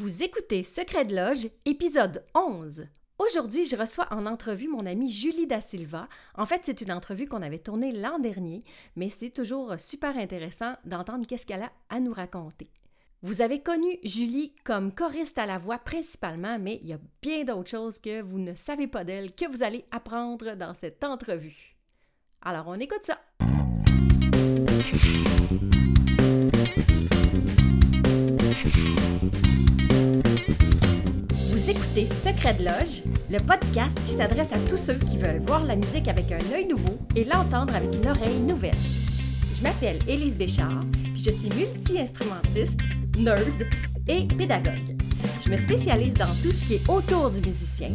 Vous écoutez Secret de Loge, épisode 11. Aujourd'hui, je reçois en entrevue mon amie Julie Da Silva. En fait, c'est une entrevue qu'on avait tournée l'an dernier, mais c'est toujours super intéressant d'entendre qu'est-ce qu'elle a à nous raconter. Vous avez connu Julie comme choriste à la voix principalement, mais il y a bien d'autres choses que vous ne savez pas d'elle que vous allez apprendre dans cette entrevue. Alors, on écoute ça. Écoutez Secret de Loge, le podcast qui s'adresse à tous ceux qui veulent voir la musique avec un œil nouveau et l'entendre avec une oreille nouvelle. Je m'appelle Élise Béchard, puis je suis multi-instrumentiste, nerd et pédagogue. Je me spécialise dans tout ce qui est autour du musicien,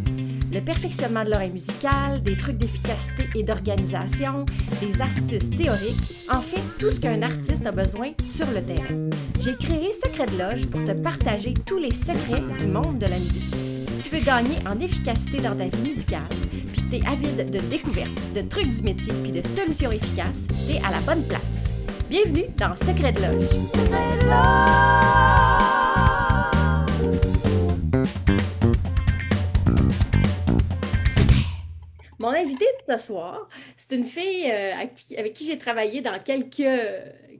le perfectionnement de l'oreille musicale, des trucs d'efficacité et d'organisation, des astuces théoriques, en fait tout ce qu'un artiste a besoin sur le terrain. J'ai créé Secret de Loge pour te partager tous les secrets du monde de la musique. Veux gagner en efficacité dans ta vie musicale, puis t'es avide de découvertes, de trucs du métier puis de solutions efficaces, t'es à la bonne place. Bienvenue dans Secret de Loge. Secret de! Mon invitée de ce soir, c'est une fille euh, avec qui j'ai travaillé dans quelques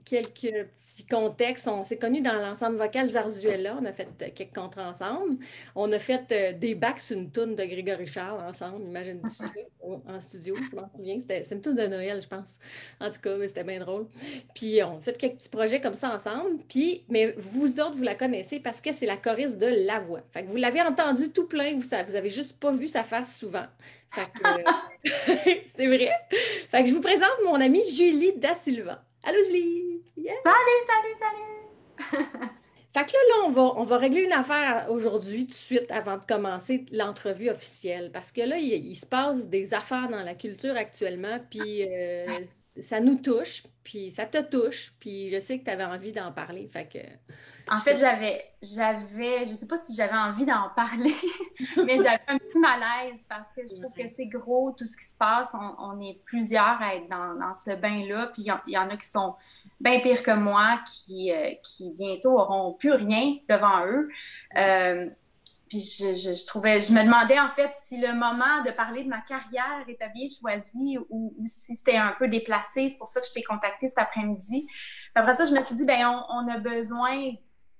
quelques petits contextes. On s'est connus dans l'ensemble vocal Zarzuela. On a fait euh, quelques contrats ensemble. On a fait euh, des bacs sur une toune de Grégory Charles ensemble. Imagine-tu en studio, je m'en souviens. C'était une toune de Noël, je pense. En tout cas, c'était bien drôle. Puis on a fait quelques petits projets comme ça ensemble. Puis, mais vous autres, vous la connaissez parce que c'est la choriste de La Voix. Fait que vous l'avez entendu tout plein, vous, vous avez juste pas vu sa face souvent. c'est vrai. Fait que je vous présente mon amie Julie Da Silva. Allô Julie! Salut, salut, salut! fait que là, on, va, on va régler une affaire aujourd'hui, tout de suite, avant de commencer l'entrevue officielle. Parce que là, il, se passe des affaires dans la culture actuellement, puis euh, ça nous touche, puis ça te touche, puis je sais que tu avais envie d'en parler. Fait que en fait, j'avais, j'avais, je sais pas si j'avais envie d'en parler, mais j'avais un petit malaise parce que je trouve que c'est gros tout ce qui se passe. On, est plusieurs à être dans, dans ce bain-là, puis il y, en a qui sont bien pires que moi, qui, euh, qui bientôt auront plus rien devant eux. Euh, puis je, je, trouvais, je me demandais en fait si le moment de parler de ma carrière était bien choisi ou, si c'était un peu déplacé. C'est pour ça que je t'ai contacté cet après-midi. Après ça, je me suis dit, ben on, a besoin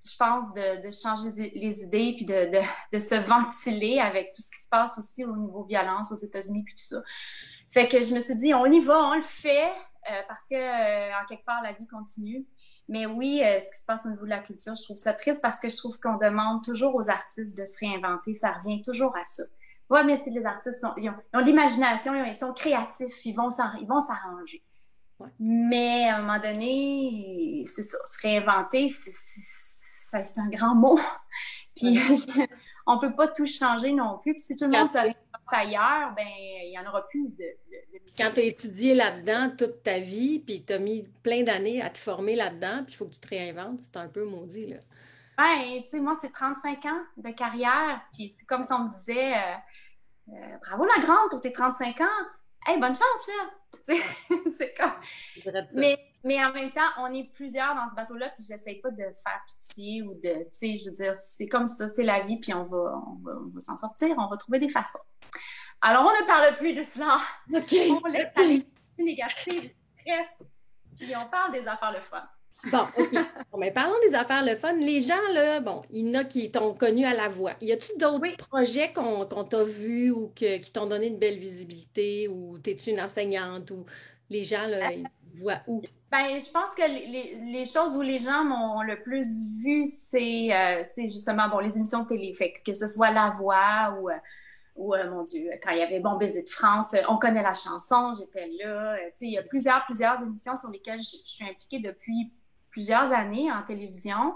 je pense, de, changer les idées puis de, se ventiler avec tout ce qui se passe aussi au niveau violence aux États-Unis puis tout ça. Fait que je me suis dit, on y va, on le fait, euh, parce que, euh, en quelque part, la vie continue. Mais oui, euh, ce qui se passe au niveau de la culture, je trouve ça triste parce que je trouve qu'on demande toujours aux artistes de se réinventer. Ça revient toujours à ça. Oui, mais si les artistes sont, ils ont, de l'imagination, ils sont créatifs, ils vont s'arranger. Mais à un moment donné, c'est ça, se réinventer, c'est un grand mot. Puis on peut pas tout changer non plus. Puis si tout le monde se ailleurs, ben il n'y en aura plus de, Quand tu as étudié là-dedans toute ta vie, puis tu as mis plein d'années à te former là-dedans, puis il faut que tu te réinventes, c'est un peu maudit, là. Ben, tu sais, moi, c'est 35 ans de carrière, puis c'est comme si on me disait euh, euh, Bravo la grande pour tes 35 ans! Hey, bonne chance, là! c'est comme. Mais mais en même temps, on est plusieurs dans ce bateau-là, puis j'essaie pas de faire pitié ou de, tu sais, je veux dire, c'est comme ça, c'est la vie, puis on va, on va, s'en sortir, on va trouver des façons. Alors, on ne parle plus de cela. OK. On laisse aller négatif, stress, puis on parle des affaires le fun. Bon, OK. Bon, mais parlons des affaires le fun. Les gens, là, bon, il y en a qui t'ont connu à la voix. Y a-tu d'autres projets qu'on t'a vus ou que, qui t'ont donné une belle visibilité ou t'es-tu une enseignante ou les gens, là, ils voient où? Ben, je pense que les, choses où les gens m'ont le plus vu, euh, c'est justement bon, les émissions de télé. Fait que, ce soit La Voix ou, euh, ou euh, mon Dieu, quand il y avait Bon Baiser de France, On connaît la chanson, j'étais là. il y a plusieurs, plusieurs émissions sur lesquelles je, suis impliquée depuis plusieurs années en télévision.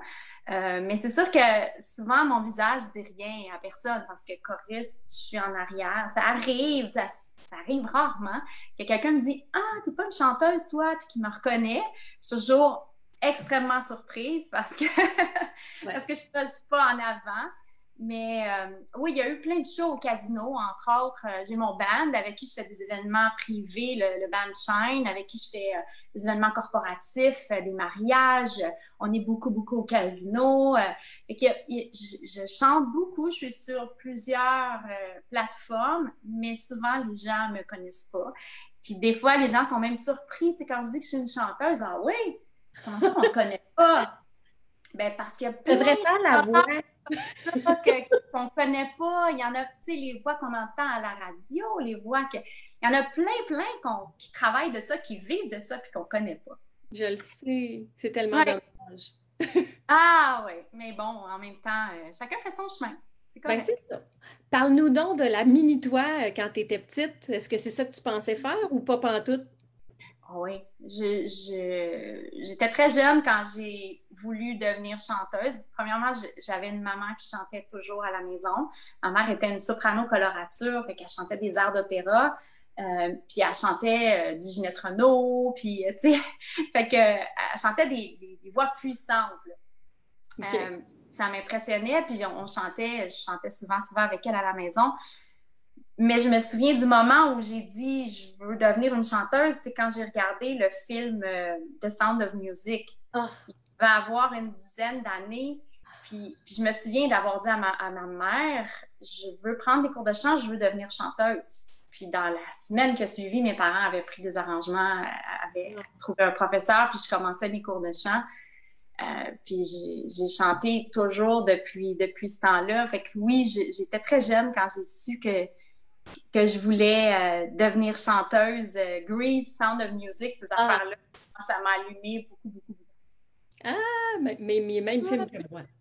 mais c'est sûr que souvent, mon visage ne dit rien à personne parce que choriste, je suis en arrière. Ça arrive, ça ça arrive rarement, que quelqu'un me dit Ah, t'es pas une chanteuse, toi, puis qui me reconnaît. Je suis toujours extrêmement surprise parce que, parce que je ne suis pas en avant. Mais euh, oui, il y a eu plein de shows au casino, entre autres. Euh, j'ai mon band avec qui je fais des événements privés, le, band Shine, avec qui je fais euh, des événements corporatifs, des mariages. On est beaucoup, beaucoup au casino. et que, je, chante beaucoup, je suis sur plusieurs plateformes, mais souvent les gens ne me connaissent pas. Puis des fois, les gens sont même surpris quand je dis que je suis une chanteuse. Ah oui, comment ça qu'on ne connaît pas? Ben parce qu'il y a plein faire la voix qu'on ne connaît pas. Il y en a, tu sais, les voix qu'on entend à la radio, les voix que. Il y en a plein, plein qui travaillent de ça, qui vivent de ça, puis qu'on ne connaît pas. Je le sais. C'est tellement dommage. ah oui, mais bon, en même temps, euh, chacun fait son chemin. Ben. Parle-nous donc de la mini-toi euh, quand tu étais petite. Est-ce que c'est ça que tu pensais faire ou pas pantoute? Oui, j'étais très jeune quand j'ai voulu devenir chanteuse. Premièrement, j'avais une maman qui chantait toujours à la maison. Ma mère était une soprano colorature, fait qu'elle chantait des airs d'opéra. Euh, puis elle chantait euh, du Ginette Renault, puis euh, tu sais, fait que elle chantait des, voix puissantes. ça m'impressionnait, puis on, chantait, je chantais souvent, souvent avec elle à la maison. Mais je me souviens du moment où j'ai dit je veux devenir une chanteuse, c'est quand j'ai regardé le film euh, The Sound of Music. Oh. Je vais avoir une dizaine d'années. Puis, je me souviens d'avoir dit à ma, à ma, mère je veux prendre des cours de chant, je veux devenir chanteuse. Puis dans la semaine qui a suivi, mes parents avaient pris des arrangements, euh, avaient trouvé un professeur, puis je commençais mes cours de chant. Euh, puis j'ai chanté toujours depuis, depuis ce temps-là. Fait que oui, j'étais très jeune quand j'ai su que que je voulais euh, devenir chanteuse. Euh, Grease, Sound of Music, ces ah. affaires-là, ça m'a allumé beaucoup, beaucoup, beaucoup. Ah, mais, mais même film que moi.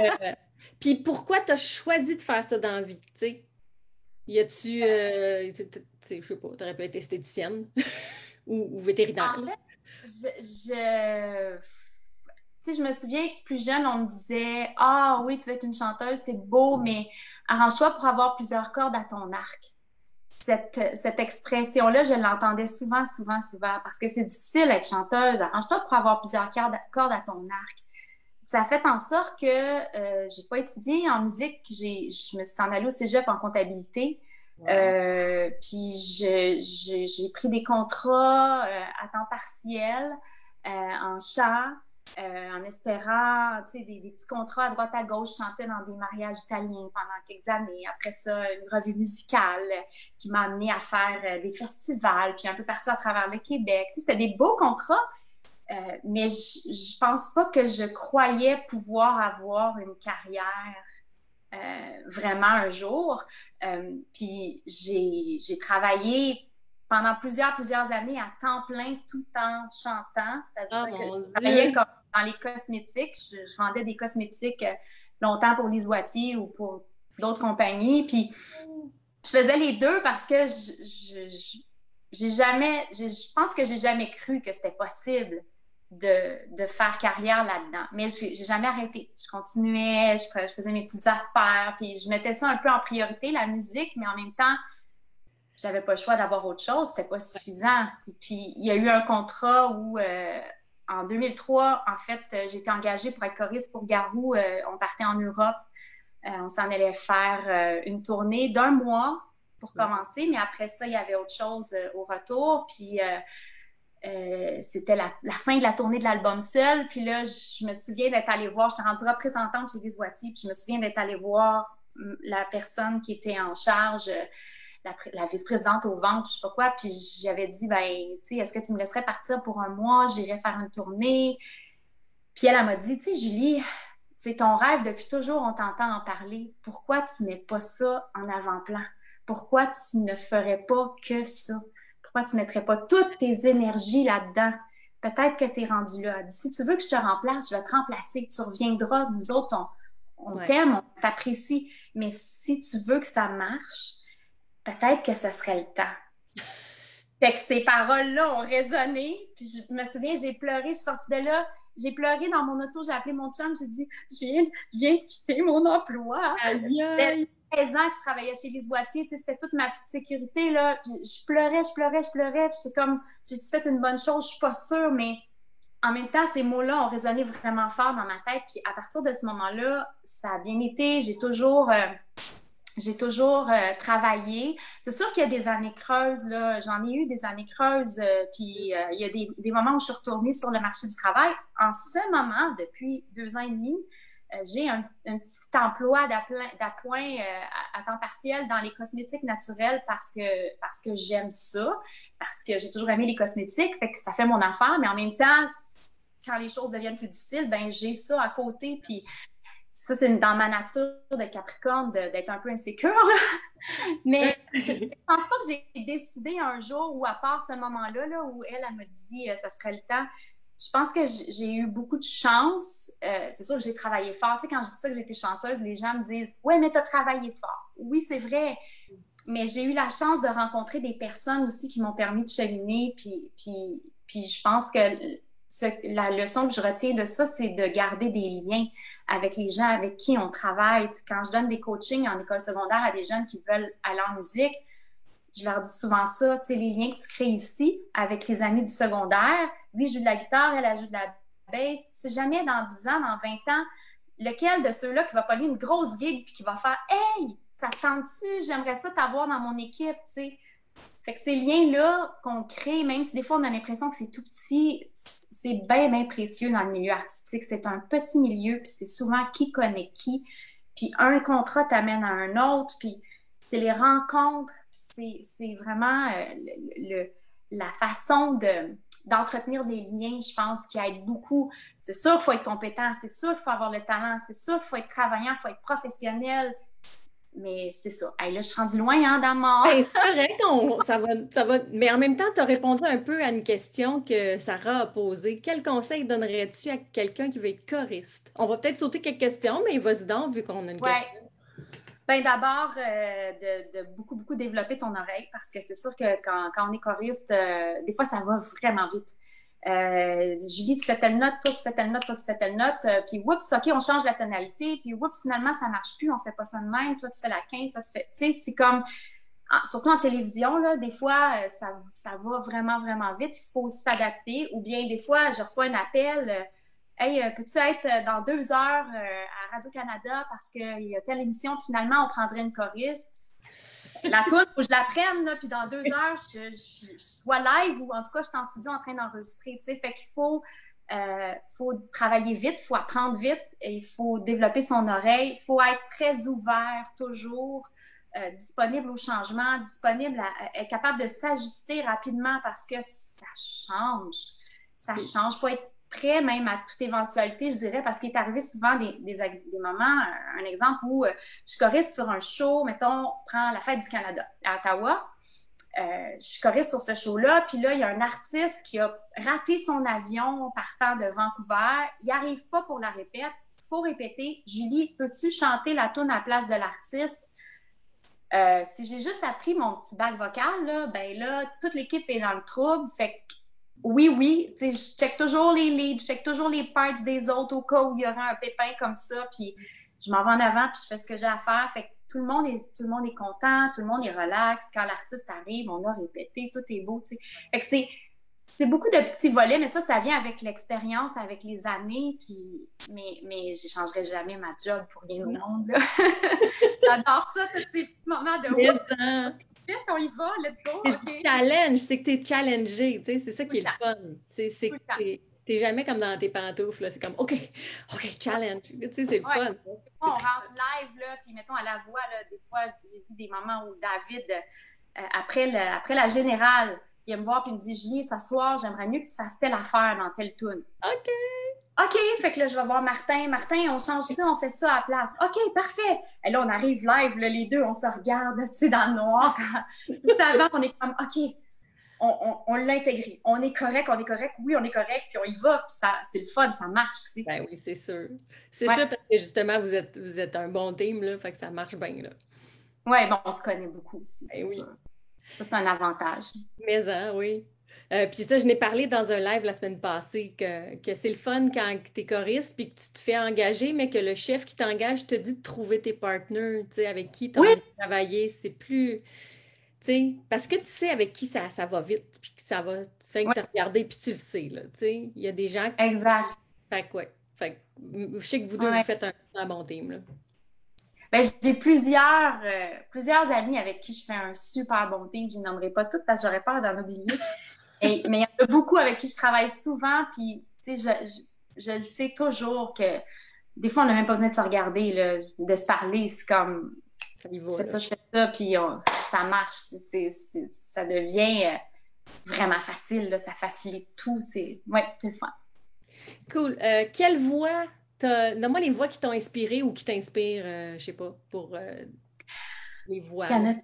Euh, puis pourquoi tu as choisi de faire ça dans la vie, tu sais? Y a-tu, tu je sais pas, t'aurais pu être esthéticienne ou, vétérinaire? En fait, je sais, je me souviens que plus jeune, on me disait Ah oui, tu veux être une chanteuse, c'est beau, mais arrange-toi pour avoir plusieurs cordes à ton arc. Cette, cette expression-là, je l'entendais souvent, souvent, souvent, parce que c'est difficile d'être chanteuse. Arrange-toi pour avoir plusieurs cordes à ton arc. Ça a fait en sorte que euh, j'ai pas étudié en musique. Je me suis en allée au cégep en comptabilité. Euh, puis j'ai pris des contrats euh, à temps partiel euh, en chant. Euh, en espérant des, des, petits contrats à droite à gauche, chanter dans des mariages italiens pendant quelques années. Après ça, une revue musicale qui m'a amené à faire euh, des festivals, puis un peu partout à travers le Québec. C'était des beaux contrats, euh, mais je, je pense pas que je croyais pouvoir avoir une carrière vraiment un jour. puis j'ai travaillé pendant plusieurs, plusieurs années à temps plein tout en chantant. C'est-à-dire oh que je travaillais comme dans les cosmétiques. Je, vendais des cosmétiques euh, longtemps pour Lise Wattier ou pour d'autres compagnies. Puis je faisais les deux parce que je, j'ai jamais, je pense que j'ai jamais cru que c'était possible de, de, faire carrière là-dedans. Mais j'ai jamais arrêté. Je continuais, je, je, faisais mes petites affaires, puis je mettais ça un peu en priorité, la musique, mais en même temps, j'avais pas le choix d'avoir autre chose, c'était pas suffisant. Puis il y a eu un contrat où euh, en 2003, en fait, euh, j'étais engagée pour être choriste pour Garou. Euh, on partait en Europe. on s'en allait faire une tournée d'un mois pour commencer, mais après ça, il y avait autre chose au retour. Puis c'était la, fin de la tournée de l'album seul. Puis là, je me souviens d'être allée voir, j'étais rendue représentante chez Les puis je me souviens d'être allée voir mm, la personne qui était en charge la, vice-présidente au ventre, je sais pas quoi. Puis j'avais dit, ben, tu sais, est-ce que tu me laisserais partir pour un mois? J'irais faire une tournée? Puis elle, m'a dit, tu sais, Julie, c'est ton rêve depuis toujours, on t'entend en parler. Pourquoi tu mets pas ça en avant-plan? Pourquoi tu ne ferais pas que ça? Pourquoi tu ne mettrais pas toutes tes énergies là-dedans? Peut-être que tu es rendu là. Si tu veux que je te remplace, je vais te remplacer. Tu reviendras. Nous autres, on, t'aime, on t'apprécie. Mais si tu veux que ça marche, peut-être que ce serait le temps. Fait que ces paroles-là ont résonné. Puis je me souviens, j'ai pleuré, je suis sortie de là. J'ai pleuré dans mon auto, j'ai appelé mon chum, j'ai dit je viens, je viens de quitter mon emploi. C'était 13 ans que je travaillais chez Les Boîtiers, c'était toute ma petite sécurité. Là. Puis je pleurais, je pleurais, je pleurais. Puis c'est comme j'ai fait une bonne chose, je suis pas sûre, mais en même temps, ces mots-là ont résonné vraiment fort dans ma tête. Puis à partir de ce moment-là, ça a bien été. J'ai toujours, euh, j'ai toujours euh, travaillé. C'est sûr qu'il y a des années creuses, là. J'en ai eu des années creuses. Euh, puis il y a des, des, moments où je suis retournée sur le marché du travail. En ce moment, depuis deux ans et demi, j'ai un, petit emploi d'appoint à, temps partiel dans les cosmétiques naturels parce que, parce que j'aime ça, parce que j'ai toujours aimé les cosmétiques, fait que ça fait mon affaire, mais en même temps, quand les choses deviennent plus difficiles, ben j'ai ça à côté. Puis ça, c'est dans ma nature de Capricorne d'être un peu insécure. Mais je pense pas que j'ai décidé un jour ou à part ce moment-là, là, où elle, elle m'a dit euh, ça serait le temps. Je pense que j'ai eu beaucoup de chance. Euh, c'est sûr que j'ai travaillé fort. Tu sais, quand je dis ça que j'étais chanceuse, les gens me disent Ouais, mais tu as travaillé fort. Oui, c'est vrai. Mais j'ai eu la chance de rencontrer des personnes aussi qui m'ont permis de cheminer. Puis, puis, puis je pense que la leçon que je retiens de ça, c'est de garder des liens avec les gens avec qui on travaille. quand je donne des coachings en école secondaire à des jeunes qui veulent aller en musique, je leur dis souvent ça, tu sais, les liens que tu crées ici avec tes amis du secondaire, lui joue de la guitare, elle, joue de la bass, tu sais jamais dans 10 ans, dans 20 ans, lequel de ceux-là qui va pogner une grosse gig puis qui va faire « Hey, ça te tente-tu? J'aimerais ça t'avoir dans mon équipe, tu sais. » Fait que ces liens-là qu'on crée, même si des fois on a l'impression que c'est tout petit, c'est bien, bien précieux dans le milieu artistique. C'est un petit milieu, puis c'est souvent qui connaît qui. Puis un contrat t'amène à un autre, puis c'est les rencontres, c'est vraiment euh, la façon de d'entretenir des liens, je pense, qui aide beaucoup. C'est sûr qu'il faut être compétent, c'est sûr qu'il faut avoir le talent, c'est sûr qu'il faut être travaillant, il faut être professionnel, mais c'est ça. là, je suis rendue loin hein, dans mon. c'est correct, ça, va, ça va. Mais en même temps, tu as répondu un peu à une question que Sarah a posée. Quel conseil donnerais-tu à quelqu'un qui veut être choriste? On va peut-être sauter quelques questions, mais vas-y donc, vu qu'on a une question. Bien, d'abord, euh, de, beaucoup, beaucoup développer ton oreille parce que c'est sûr que quand, quand on est choriste, euh, des fois, ça va vraiment vite. Euh, Julie, tu fais telle note, toi, tu fais telle note, toi, tu fais telle note, euh, puis oups, OK, on change la tonalité, puis oups, finalement, ça marche plus, on fait pas ça de même, toi, tu fais la quinte, toi, tu fais. Tu sais, c'est comme. Surtout en télévision, là, des fois, euh, ça, ça va vraiment, vraiment vite. Il faut s'adapter. Ou bien, des fois, je reçois un appel. Hey, peux-tu être dans deux heures à Radio-Canada parce qu'il y a telle émission, finalement, on prendrait une choriste la toune, faut que je la prenne, là, puis dans deux heures, je, sois live ou en tout cas, je suis en studio en train d'enregistrer. Fait qu'il faut, euh, faut travailler vite, il faut apprendre vite et il faut développer son oreille. Il faut être très ouvert toujours, euh, disponible au changement, disponible, à, être capable de s'ajuster rapidement parce que ça change. Ça change. Il faut être prêt même à toute éventualité, je dirais, parce qu'il est arrivé souvent des, moments, un, exemple où euh, je choriste sur un show, mettons, prends la fête du Canada à Ottawa. Euh, je choriste sur ce show-là, puis là, il y a un artiste qui a raté son avion partant de Vancouver. Il n'arrive pas pour la répète. Il faut répéter. Julie, peux-tu chanter la tune à place de l'artiste? Euh, si j'ai juste appris mon petit bac vocal, là, ben là, toute l'équipe est dans le trouble. Fait oui, oui, je check toujours les leads, je check toujours les parts des autres au cas où il y aura un pépin comme ça, puis je m'en vais en avant, puis je fais ce que j'ai à faire. Fait que tout le monde est, tout le monde est content, tout le monde est relax. Quand l'artiste arrive, on a répété, tout est beau, tu sais. Fait que c'est, c'est beaucoup de petits volets, mais ça, ça vient avec l'expérience, avec les années, puis mais, mais j'échangerai jamais ma job pour rien au monde. J'adore ça, tous ces moments de vite, on y va, let's go. C'est challenge, c'est que tu es challengé, tu sais, c'est ça qui est le fun. C'est que tu n'es jamais comme dans tes pantoufles, c'est comme OK, OK, challenge, tu sais, c'est le fun. On rentre live, là, puis mettons à la voix, là, des fois, j'ai vu des moments où David, euh, après, le, après la générale, il vient me voir puis il me dit Julie, ce soir, j'aimerais mieux que tu fasses telle affaire dans telle tune. OK. OK, fait que là, je vais voir Martin. Martin, on change ça, on fait ça à la place. OK, parfait. Et là, on arrive live, les deux, on se regarde, tu sais, dans le noir. Juste avant, on est comme, OK, on, on, l'a intégré. On est correct, on est correct. Oui, on est correct, puis on y va, puis ça, c'est le fun, ça marche, tu sais. Ben oui, c'est sûr. C'est sûr parce que justement, vous êtes, vous êtes un bon team, là, fait que ça marche bien, là. Oui, bon, on se connaît beaucoup aussi. Ben oui. Ça, c'est un avantage. Mais hein, oui. Euh, puis ça, je n'ai parlé dans un live la semaine passée que, que c'est le fun quand tu es choriste puis que tu te fais engager, mais que le chef qui t'engage te dit de trouver tes partenaires, tu sais, avec qui tu as envie de travailler. C'est plus. sais, parce que tu sais avec qui ça, ça va vite, puis que ça va, tu fais que tu regardes, puis tu le sais, là, tu sais. Il y a des gens qui... Exact. Fait que, ouais. Fait que, je sais que vous deux, vous faites un, bon team, là. Ben, j'ai plusieurs, euh, plusieurs amis avec qui je fais un super bon team. Je nommerai pas toutes parce que j'aurais peur d'en oublier. Mais il y en a beaucoup avec qui je travaille souvent. Puis, tu sais, je, je, le sais toujours que des fois, on n'a même pas besoin de se regarder, là, de se parler. C'est comme, ça je fais ça, je fais ça, puis ça marche. ça devient euh, vraiment facile, là, ça facilite tout. C'est ouais, le fun. Cool. Euh, quelle voix Nomme-moi les voix qui t'ont inspiré ou qui t'inspirent, euh, je sais pas, pour les voix. Il y en a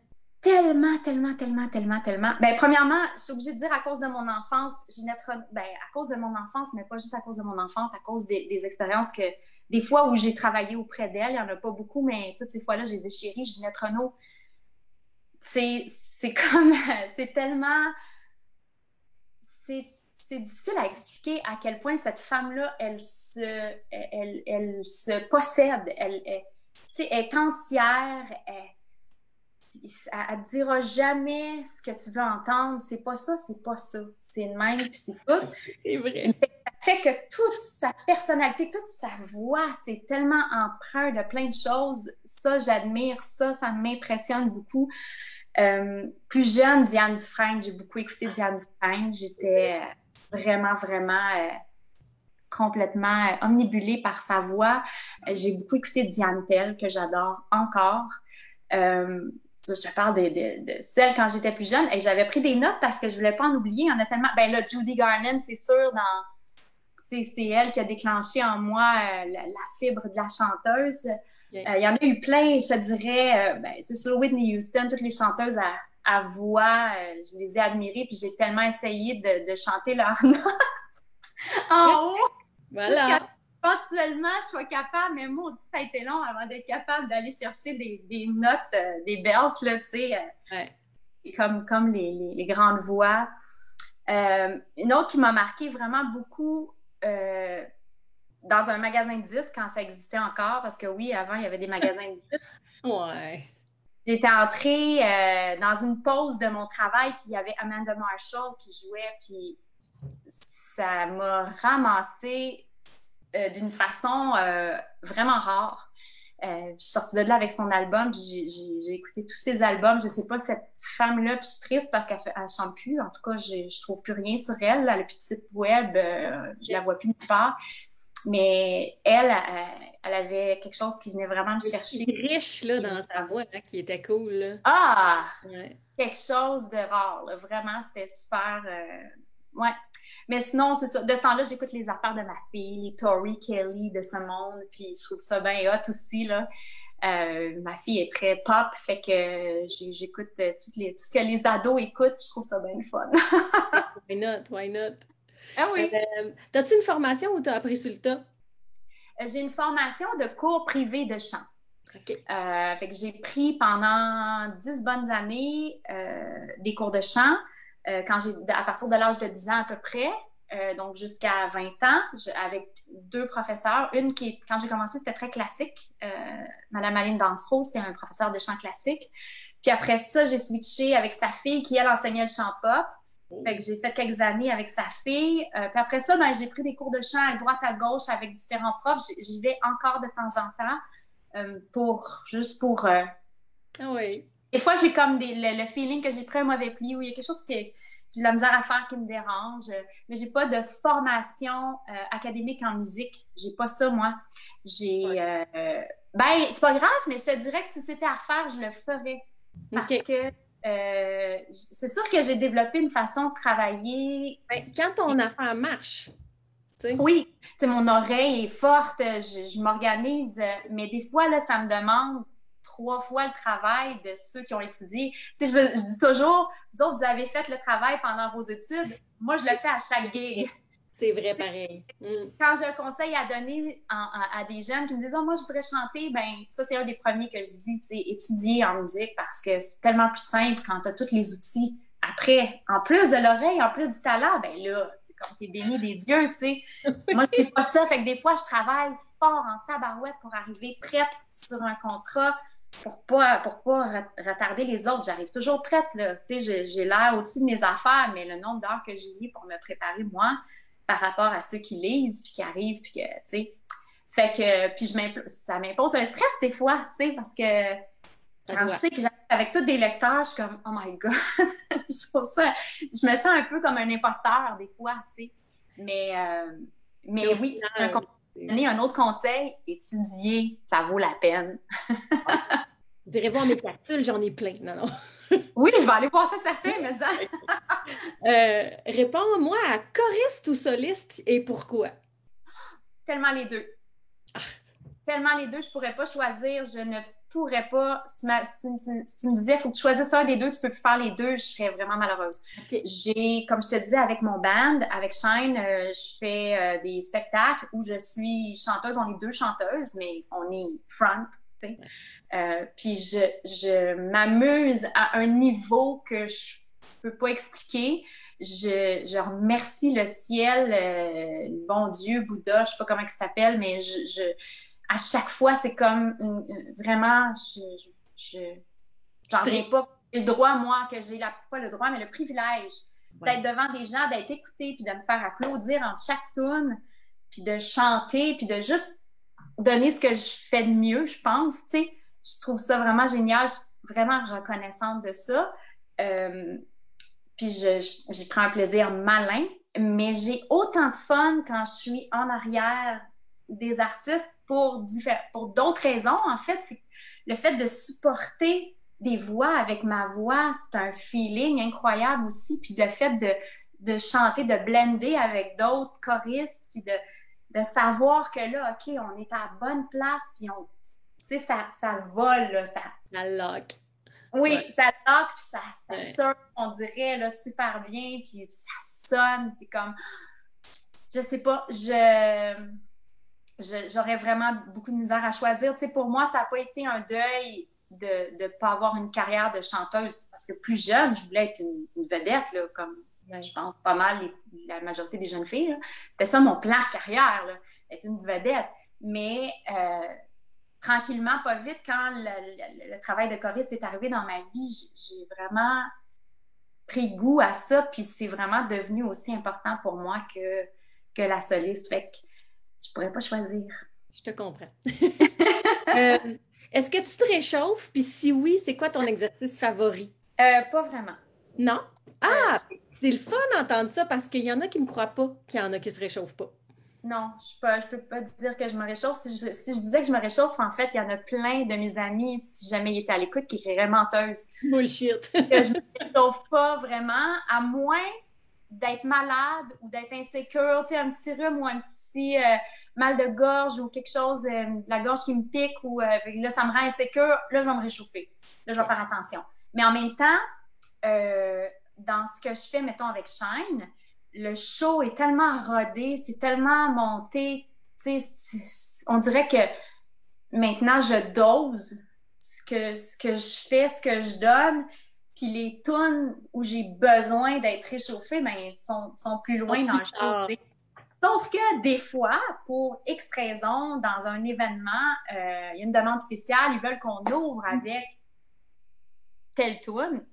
tellement, tellement, tellement, tellement, tellement. Ben, premièrement, je suis obligée de dire à cause de mon enfance, Ginette ben, à cause de mon enfance, mais pas juste à cause de mon enfance, à cause des, des expériences que des fois où j'ai travaillé auprès d'elle, il n'y en a pas beaucoup, mais toutes ces fois-là, je les ai chéries. Ginette Renault, c'est comme, c'est tellement, c'est difficile à expliquer à quel point cette femme-là, elle se, elle, elle, se possède, elle, elle, elle est entière, elle, ne dira jamais ce que tu veux entendre. C'est pas ça, c'est pas ça. C'est le même, puis c'est tout. C'est vrai fait que toute sa personnalité, toute sa voix, c'est tellement empreint de plein de choses. Ça, j'admire ça, ça m'impressionne beaucoup. Euh, plus jeune, Diane Dufresne, j'ai beaucoup écouté Diane Dufresne. J'étais vraiment, vraiment euh, complètement omnibulée par sa voix. J'ai beaucoup écouté Diane Tell, que j'adore encore. Euh, je te parle de, de, celle quand j'étais plus jeune. Et j'avais pris des notes parce que je voulais pas en oublier. Il y en a tellement. Ben là, Judy Garland, c'est sûr, dans c'est elle qui a déclenché en moi euh, la, fibre de la chanteuse. Euh, il y en a eu plein, je dirais. Euh, ben, c'est sur Whitney Houston, toutes les chanteuses à, voix, je les ai admirées, puis j'ai tellement essayé de, chanter leurs notes en haut. Voilà. Éventuellement, je sois capable, mais moi, ça a été long avant d'être capable d'aller chercher des, notes, des belts, là, tu sais, comme, comme les, grandes voix. une autre qui m'a marqué vraiment beaucoup, euh, dans un magasin de disques quand ça existait encore, parce que oui, avant, il y avait des magasins de disques. Ouais. J'étais entrée euh, dans une pause de mon travail, puis il y avait Amanda Marshall qui jouait, puis ça m'a ramassé euh, d'une façon vraiment rare. je suis sortie de là avec son album, j'ai écouté tous ses albums. Je sais pas, cette femme-là, puis je suis triste parce qu'elle ne chante plus. En tout cas, je, ne trouve plus rien sur elle. Elle a le petit site web, euh, je la vois plus nulle part. Mais elle, elle, avait quelque chose qui venait vraiment me chercher. riche là, dans sa voix, hein, qui était cool. Ah! Quelque chose de rare. Vraiment, c'était super. Euh, ouais. Mais sinon, c'est ça. De ce temps-là, j'écoute les affaires de ma fille, les Tori Kelly de ce monde, puis je trouve ça bien hot aussi, là. Euh, ma fille est très pop, fait que j'écoute les, tout ce que les ados écoutent, je trouve ça bien fun. why not? Why not? Ah oui. Euh, T'as-tu une formation ou t'as appris sur le tas? Euh, j'ai une formation de cours privé de chant. OK. fait que j'ai pris pendant dix bonnes années des cours de chant. Quand j'ai à partir de l'âge de 10 ans à peu près. Euh, donc jusqu'à 20 ans, avec deux professeurs. Une qui, quand j'ai commencé, c'était très classique. Euh, Madame Aline Dansereau, c'était un professeur de chant classique. Puis après ça, j'ai switché avec sa fille qui, elle, enseignait le chant pop. Oh. Fait que j'ai fait quelques années avec sa fille. Euh, puis après ça, ben, j'ai pris des cours de chant à droite, à gauche avec différents profs. J'y vais encore de temps en temps pour, juste pour... Ah oui. Des fois, j'ai comme le, feeling que j'ai pris un mauvais pli ou il y a quelque chose qui j'ai de la misère à faire qui me dérange, mais j'ai pas de formation euh, académique en musique. J'ai pas ça, moi. J'ai. Euh, ben, c'est pas grave, mais je te dirais que si c'était à faire, je le ferais. Parce que euh, c'est sûr que j'ai développé une façon de travailler. Ben, quand ton affaire marche. Oui, mon oreille est forte, je, je m'organise, mais des fois, là, ça me demande trois fois le travail de ceux qui ont étudié. Tu sais, je, dis toujours, vous autres, vous avez fait le travail pendant vos études. Moi, je le fais à chaque gig. C'est vrai, pareil. Mm. Quand j'ai un conseil à donner à, des jeunes qui me disent oh, moi, je voudrais chanter, ben ça, c'est un des premiers que je dis, tu sais, étudier en musique parce que c'est tellement plus simple quand tu as tous les outils. Après, en plus de l'oreille, en plus du talent, ben là, c'est comme t'es béni des dieux, tu sais. Moi, je fais pas ça. Fait que des fois, je travaille fort en tabarouette pour arriver prête sur un contrat pour pas, pour pas retarder les autres. J'arrive toujours prête, là. Tu sais, j'ai l'air au-dessus de mes affaires, mais le nombre d'heures que j'ai mis pour me préparer, moi, par rapport à ceux qui lisent, puis qui arrivent, puis que, tu sais. Fait que, puis je ça m'impose un stress des fois, tu sais, parce que quand je sais que j'arrive avec tous des lecteurs, je suis comme, oh my God, je trouve ça, je me sens un peu comme un imposteur des fois, tu sais. Mais, euh, mais oui, un, un autre conseil, étudier, ça vaut la peine. Vous irez voir mes capsules, j'en ai plein. Non, non. oui, je vais aller voir ça certain, mais ça. euh, Réponds-moi à choriste ou soliste et pourquoi? Tellement les deux. Ah. Tellement les deux, je ne pourrais pas choisir. Je ne pourrais pas. Si tu, me disais, il faut que tu choisisses un des deux, tu ne peux plus faire les deux, je serais vraiment malheureuse. J'ai, comme je te disais, avec mon band, avec Shine, euh, je fais euh, des spectacles où je suis chanteuse. On est deux chanteuses, mais on est front. Euh, puis je, je m'amuse à un niveau que je peux pas expliquer. Je, je remercie le ciel, bon Dieu, Bouddha, je sais pas comment il s'appelle, mais je à chaque fois, c'est comme vraiment, je, je, j'en ai pas le droit, moi, que j'ai la, pas le droit, mais le privilège d'être devant des gens, d'être écouté, puis de me faire applaudir en chaque tune, puis de chanter, puis de juste donner ce que je fais de mieux, je pense, tu sais. Je trouve ça vraiment génial, je suis vraiment reconnaissante de ça. Euh, puis j'y prends un plaisir malin, mais j'ai autant de fun quand je suis en arrière des artistes pour, pour d'autres raisons. En fait, le fait de supporter des voix avec ma voix, c'est un feeling incroyable aussi. Puis le fait de, de chanter, de blender avec d'autres choristes, puis de, de, savoir que là, OK, on est à la bonne place, puis on, tu sais, ça, ça vole, là, ça... Ça lock. Oui, ça lock, puis ça, ça sonne, on dirait, là, super bien, puis ça sonne, puis comme... Je sais pas, je j'aurais vraiment beaucoup de misère à choisir. Tu sais, pour moi, ça n'a pas été un deuil de ne pas avoir une carrière de chanteuse. Parce que plus jeune, je voulais être une, vedette, là, comme je pense pas mal la majorité des jeunes filles. C'était ça mon plan de carrière, être une vedette. Mais euh, tranquillement, pas vite, quand le, le, travail de choriste est arrivé dans ma vie, j'ai vraiment pris goût à ça. Puis c'est vraiment devenu aussi important pour moi que, que la soliste. Fait que je pourrais pas choisir. Je te comprends. Euh, est-ce que tu te réchauffes? Puis si oui, c'est quoi ton exercice favori? Euh, pas vraiment. Non? Ah! Euh, c'est le fun d'entendre ça parce qu'il y en a qui ne me croient pas qu'il y en a qui ne se réchauffent pas. Non, je ne peux pas dire que je me réchauffe. Si je, disais que je me réchauffe, en fait, il y en a plein de mes amis, si jamais ils étaient à l'écoute, qui crieraient menteuse. Bullshit. que je ne me réchauffe pas vraiment, à moins d'être malade ou d'être insécure, tu sais, un petit rhume ou un petit euh, mal de gorge ou quelque chose, euh, la gorge qui me pique ou euh, là, ça me rend insécure, là, je vais me réchauffer. Là, je vais faire attention. Mais en même temps, dans ce que je fais, mettons, avec Shine, le show est tellement rodé, c'est tellement monté, tu sais, on dirait que maintenant, je dose ce que, ce que je fais, ce que je donne, puis les tunes où j'ai besoin d'être réchauffée, ben, sont, sont plus loin dans le show. Sauf que des fois, pour X raisons, dans un événement, euh, il y a une demande spéciale, ils veulent qu'on ouvre avec telle tune.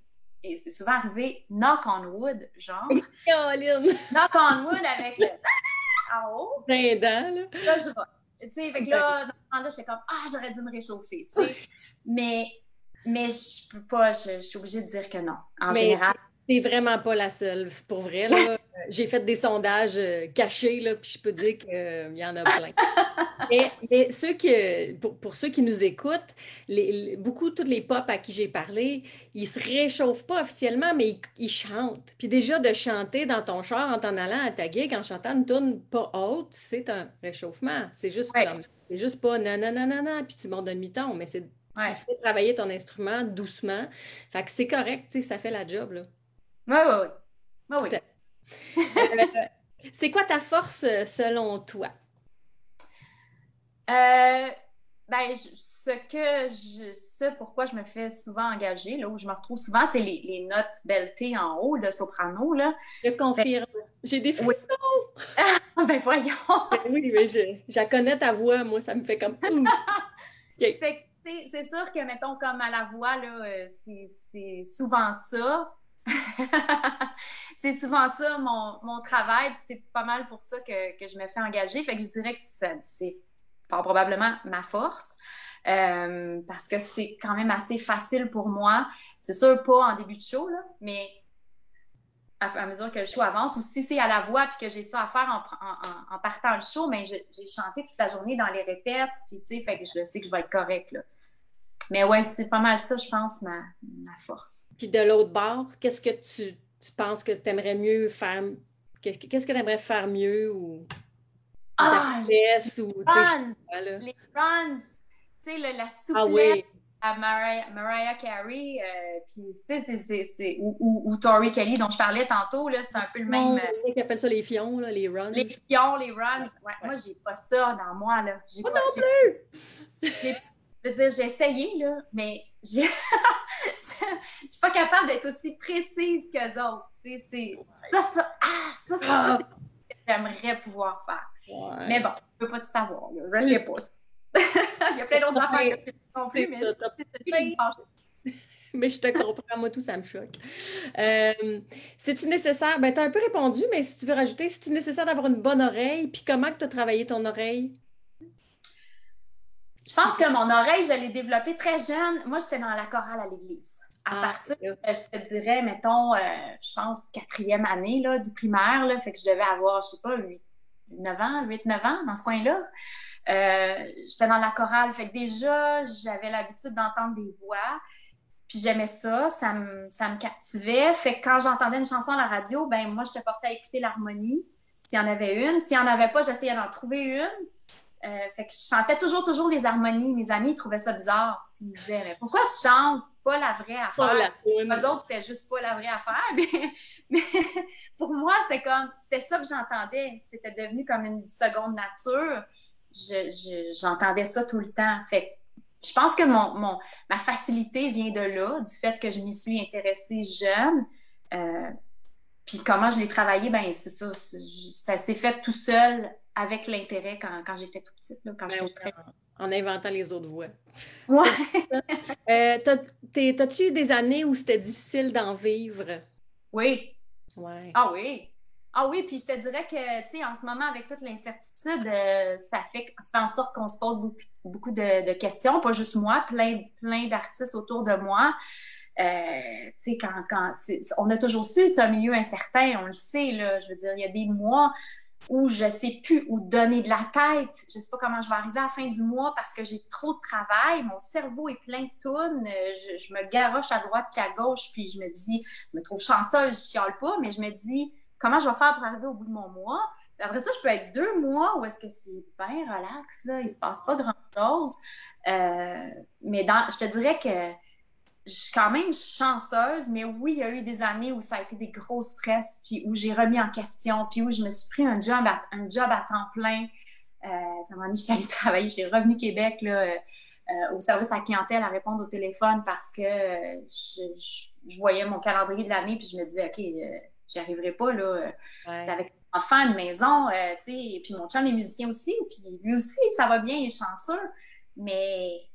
Et c'est souvent arrivé knock on wood, genre. knock on wood avec le en haut. Ben, là. Là, je Tu sais, là, dans ce moment-là, j'étais comme, ah, j'aurais dû me réchauffer, tu sais. Mais mais je peux pas, je, suis obligée de dire que non. En Mais général. T'es vraiment pas la seule, pour vrai. J'ai fait des sondages euh, cachés, là, puis je peux dire qu'il euh, y en a plein. mais, ceux qui, pour, ceux qui nous écoutent, les, beaucoup, toutes les pop à qui j'ai parlé, ils se réchauffent pas officiellement, mais ils, chantent. Puis déjà, de chanter dans ton char en t'en allant à ta gig, en chantant une tune pas haute, c'est un réchauffement. C'est juste c'est juste pas nanana, puis tu montes d'un demi-ton, mais c'est tu fais travailler ton instrument doucement. Fait que c'est correct, ça fait la job. Là. Oui, oui, oui. Euh, c'est quoi ta force euh, selon toi? Euh, ben, ce que je sais pourquoi je me fais souvent engager, là où je me retrouve souvent, c'est les, notes beltées en haut, le soprano. Là. Je confirme. J'ai des frissons. ben voyons. Ben oui, mais je, je, connais ta voix, moi, ça me fait comme. fait c'est sûr que, mettons, comme à la voix, euh, c'est souvent ça. c'est souvent ça mon, travail, puis c'est pas mal pour ça que, je me fais engager. Fait que je dirais que c'est fort probablement ma force. Euh, parce que c'est quand même assez facile pour moi. C'est sûr, pas en début de show, là, mais à, mesure que le show avance, ou si c'est à la voix puis que j'ai ça à faire en, partant le show, mais j'ai chanté toute la journée dans les répètes, puis tu sais, fait que je sais que je vais être correcte, là. Mais ouais, c'est pas mal ça, je pense, ma, force. Puis de l'autre bord, qu'est-ce que tu, penses que tu aimerais mieux faire? Qu'est-ce que tu aimerais faire mieux ou ah, les runs, les runs, tu sais, la souplesse ah, oui. à Mariah, Carey, euh, puis tu sais, c'est, ou, ou, ou, Tori Kelly dont je parlais tantôt, là, c'est un peu le même. Euh, ils appellent ça les fions, là, les runs. Les fions, les runs. Ouais, Moi, j'ai pas ça dans moi, là. J'ai pas, non plus! J'ai je veux dire, j'ai essayé, là, mais je suis pas capable d'être aussi précise qu'eux autres. C'est ça, ça, ah, ça, ça, ça c'est ce que j'aimerais pouvoir faire. Mais bon, je peux pas tout avoir. Là. Je l'ai pas. Il y a plein d'autres affaires que je non plus, mais c'est mais je te comprends, moi tout ça me choque. Euh, c'est-tu nécessaire, ben tu as un peu répondu, mais si tu veux rajouter, c'est-tu nécessaire d'avoir une bonne oreille, puis comment tu as travaillé ton oreille? Je pense que mon oreille, je l'ai développée très jeune. Moi, j'étais dans la chorale à l'église. À ah, partir, je te dirais, mettons, euh, je pense, quatrième année là, du primaire, là, fait que je devais avoir, je sais pas, 8, 9 ans, 8, 9 ans, dans ce coin-là. Euh, j'étais dans la chorale, fait que déjà, j'avais l'habitude d'entendre des voix. Puis j'aimais ça, ça me, ça me captivait. Fait que quand j'entendais une chanson à la radio, ben moi, je te portais à écouter l'harmonie, s'il y en avait une. S'il n'y en avait pas, j'essayais d'en trouver une. Euh, fait que je chantais toujours, toujours les harmonies. Mes amis trouvaient ça bizarre. Ils me disaient, mais pourquoi tu chantes pas la vraie affaire? Les autres, c'était juste pas la vraie affaire. Mais, pour moi, c'était comme, c'était ça que j'entendais. C'était devenu comme une seconde nature. J'entendais ça tout le temps. Fait je pense que mon, mon, ma facilité vient de là, du fait que je m'y suis intéressée jeune. Euh, puis comment je l'ai travaillé, ben c'est ça. Ça s'est fait tout seul avec l'intérêt quand, quand j'étais tout petite, là, quand ben j'étais très... En inventant les autres voix. Ouais. euh, T'as-tu eu des années où c'était difficile d'en vivre? Oui. Ouais. Ah oui. Ah oui, puis je te dirais que, tu sais, en ce moment, avec toute l'incertitude, euh, ça, fait, ça fait en sorte qu'on se pose beaucoup, beaucoup de, questions, pas juste moi, plein, plein d'artistes autour de moi. Euh, tu sais, quand, quand on a toujours su, c'est un milieu incertain, on le sait, là. Je veux dire, il y a des mois où je sais plus où donner de la tête. Je sais pas comment je vais arriver à la fin du mois parce que j'ai trop de travail. Mon cerveau est plein de tunes. Je, me garoche à droite et à gauche, puis je me dis, je me trouve chanceuse, je chiale pas, mais je me dis, comment je vais faire pour arriver au bout de mon mois? après ça, je peux être deux mois où est-ce que c'est bien relax, là, il se passe pas grand-chose. Euh, mais dans, je te dirais que je suis quand même chanceuse, mais oui, il y a eu des années où ça a été des gros stress, puis où j'ai remis en question, puis où je me suis pris un job à, un job à temps plein. Euh, à un moment donné, j'étais allée travailler chez Revenu Québec, là, euh, euh, au service à clientèle, à répondre au téléphone parce que je, voyais mon calendrier de l'année, puis je me disais, OK, j'y arriverai pas, là. Avec un enfant, une maison, tu sais, et puis mon chum est musicien aussi, puis lui aussi, ça va bien, il est chanceux, mais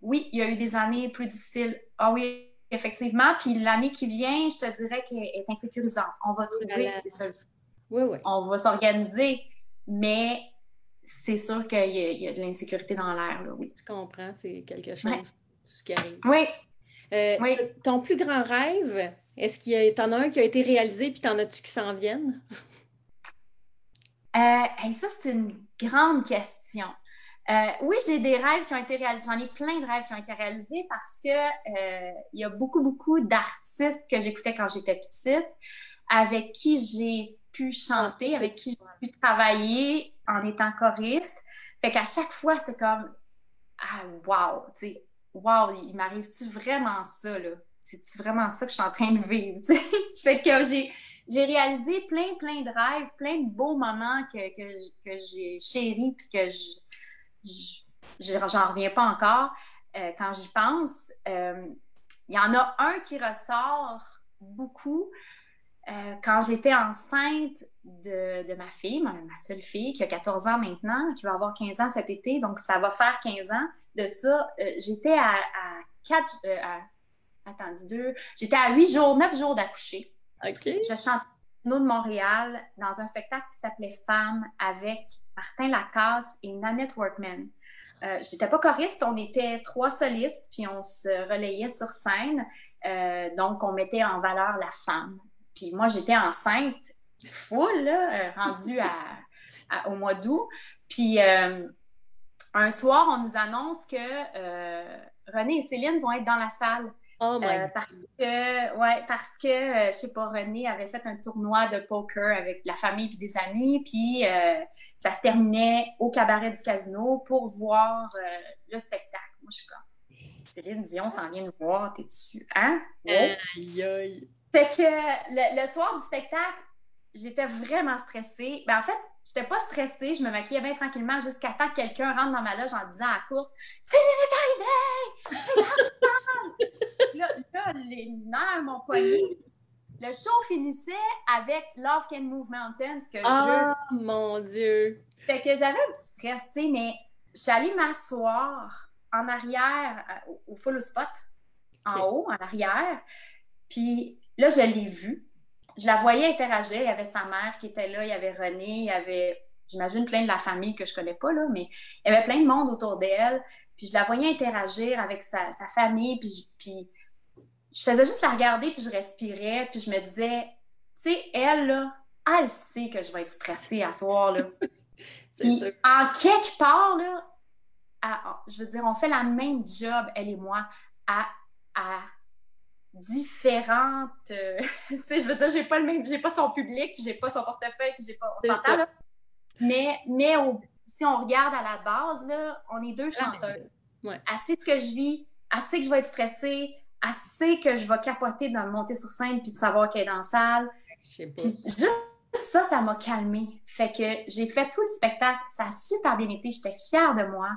oui, il y a eu des années plus difficiles. Ah oui, effectivement. Puis l'année qui vient, je te dirais qu'elle est insécurisante. On va trouver des solutions. Oui, oui. On va s'organiser, mais c'est sûr qu'il y, a de l'insécurité dans l'air, oui. Je comprends, c'est quelque chose, tout ce qui arrive. Oui. Euh, oui. Ton plus grand rêve, est-ce qu'il y en a un qui a été réalisé, puis t'en as-tu qui s'en viennent? Euh, ça, c'est une grande question. Euh, oui, j'ai des rêves qui ont été réalisés. J'en ai plein de rêves qui ont été réalisés parce que euh, il y a beaucoup, beaucoup d'artistes que j'écoutais quand j'étais petite, avec qui j'ai pu chanter, avec qui j'ai pu travailler en étant choriste. Fait qu'à chaque fois, c'est comme Ah, wow! Tu sais, wow, il m'arrive-tu vraiment ça, là? C'est-tu vraiment ça que je suis en train de vivre? Je fais que j'ai j'ai réalisé plein, plein de rêves, plein de beaux moments que, que, que j'ai chéris puis que je, j'en reviens pas encore euh, quand j'y pense. Euh, il y en a un qui ressort beaucoup. euh, quand j'étais enceinte de, ma fille, ma, seule fille, qui a 14 ans maintenant, qui va avoir 15 ans cet été, donc ça va faire 15 ans de ça, j'étais à, à 4, euh, attends, deux, j'étais à 8 jours, 9 jours d'accoucher. OK. Je chantais de Montréal dans un spectacle qui s'appelait Femmes avec Martin Lacasse et Nanette Workman. Euh, j'étais pas choriste, on était trois solistes, puis on se relayait sur scène. donc, on mettait en valeur la femme. Puis moi, j'étais enceinte, full, là, rendue au mois d'août. Puis un soir, on nous annonce que euh, René et Céline vont être dans la salle. Oh my euh, parce que, ouais, parce que, euh, je sais pas, René avait fait un tournoi de poker avec la famille et des amis, puis ça se terminait au cabaret du casino pour voir le spectacle. Moi, je suis comme, Céline Dion s'en vient nous voir, t'es dessus, hein? Aïe, aïe. Fait que le, le soir du spectacle, j'étais vraiment stressée. Ben, en fait, J'étais pas stressée, je me maquillais bien tranquillement jusqu'à temps que quelqu'un rentre dans ma loge en disant à la course Céline est arrivée! là, là, les nerfs m'ont pogné. Le show finissait avec Love Can Move Mountains que oh, mon Dieu! Fait que j'avais un petit stress, tu sais, mais je suis allée m'asseoir en arrière, euh, au, full spot, en haut, en arrière. Puis là, je l'ai vu je la voyais interagir. Il y avait sa mère qui était là, il y avait René, il y avait, j'imagine, plein de la famille que je connais pas, là, mais il y avait plein de monde autour d'elle. Puis je la voyais interagir avec sa, famille, puis je, puis je faisais juste la regarder, puis je respirais, puis je me disais, tu sais, elle, là, elle sait que je vais être stressée à soir, là. puis en quelque part, là, je veux dire, on fait la même job, elle et moi, à, à différentes. Euh, tu sais, je veux dire, j'ai pas le même, j'ai pas son public, j'ai pas son portefeuille, j'ai pas. On s'entend, là. Mais, mais si on regarde à la base, là, on est deux chanteurs. Ouais. Assez de ce que je vis, assez que je vais être stressée, assez que je vais capoter de monter sur scène puis de savoir qu'elle est dans la salle. Puis juste ça, ça m'a calmée. Fait que j'ai fait tout le spectacle. Ça a super bien été. J'étais fière de moi.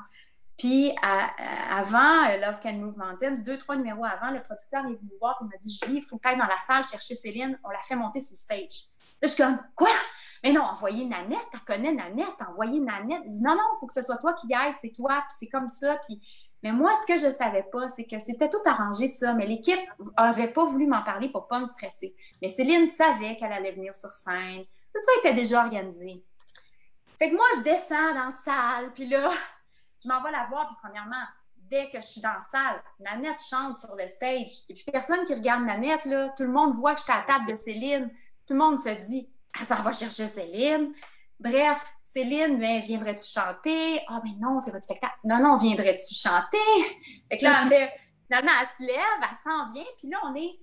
Puis avant euh, Love Can Move Mountains, deux, trois numéros avant, le producteur est venu me voir et m'a dit Julie, il faut que tu dans la salle chercher Céline. On l'a fait monter sur stage. Là, je suis comme Quoi? Mais non, envoyez Nanette, tu connais Nanette, envoyez Nanette. Il dit Non, non, il faut que ce soit toi qui aille, c'est toi, puis c'est comme ça. Mais moi, ce que je ne savais pas, c'est que c'était tout arrangé, ça, mais l'équipe n'avait pas voulu m'en parler pour ne pas me stresser. Mais Céline savait qu'elle allait venir sur scène. Tout ça était déjà organisé. Fait que moi, je descends dans la salle, puis là, je m'en vais la voir, puis premièrement, dès que je suis dans la salle, Nanette chante sur le stage. Et puis personne qui regarde Nanette, là, tout le monde voit que je suis à la table de Céline. Tout le monde se dit, ah, ça va chercher Céline. Bref, Céline, ben, viendrais-tu chanter? Ah, mais non, c'est votre spectacle. Non, non, viendrais-tu chanter? Fait que là, finalement, elle se lève, elle s'en vient, puis là, on est,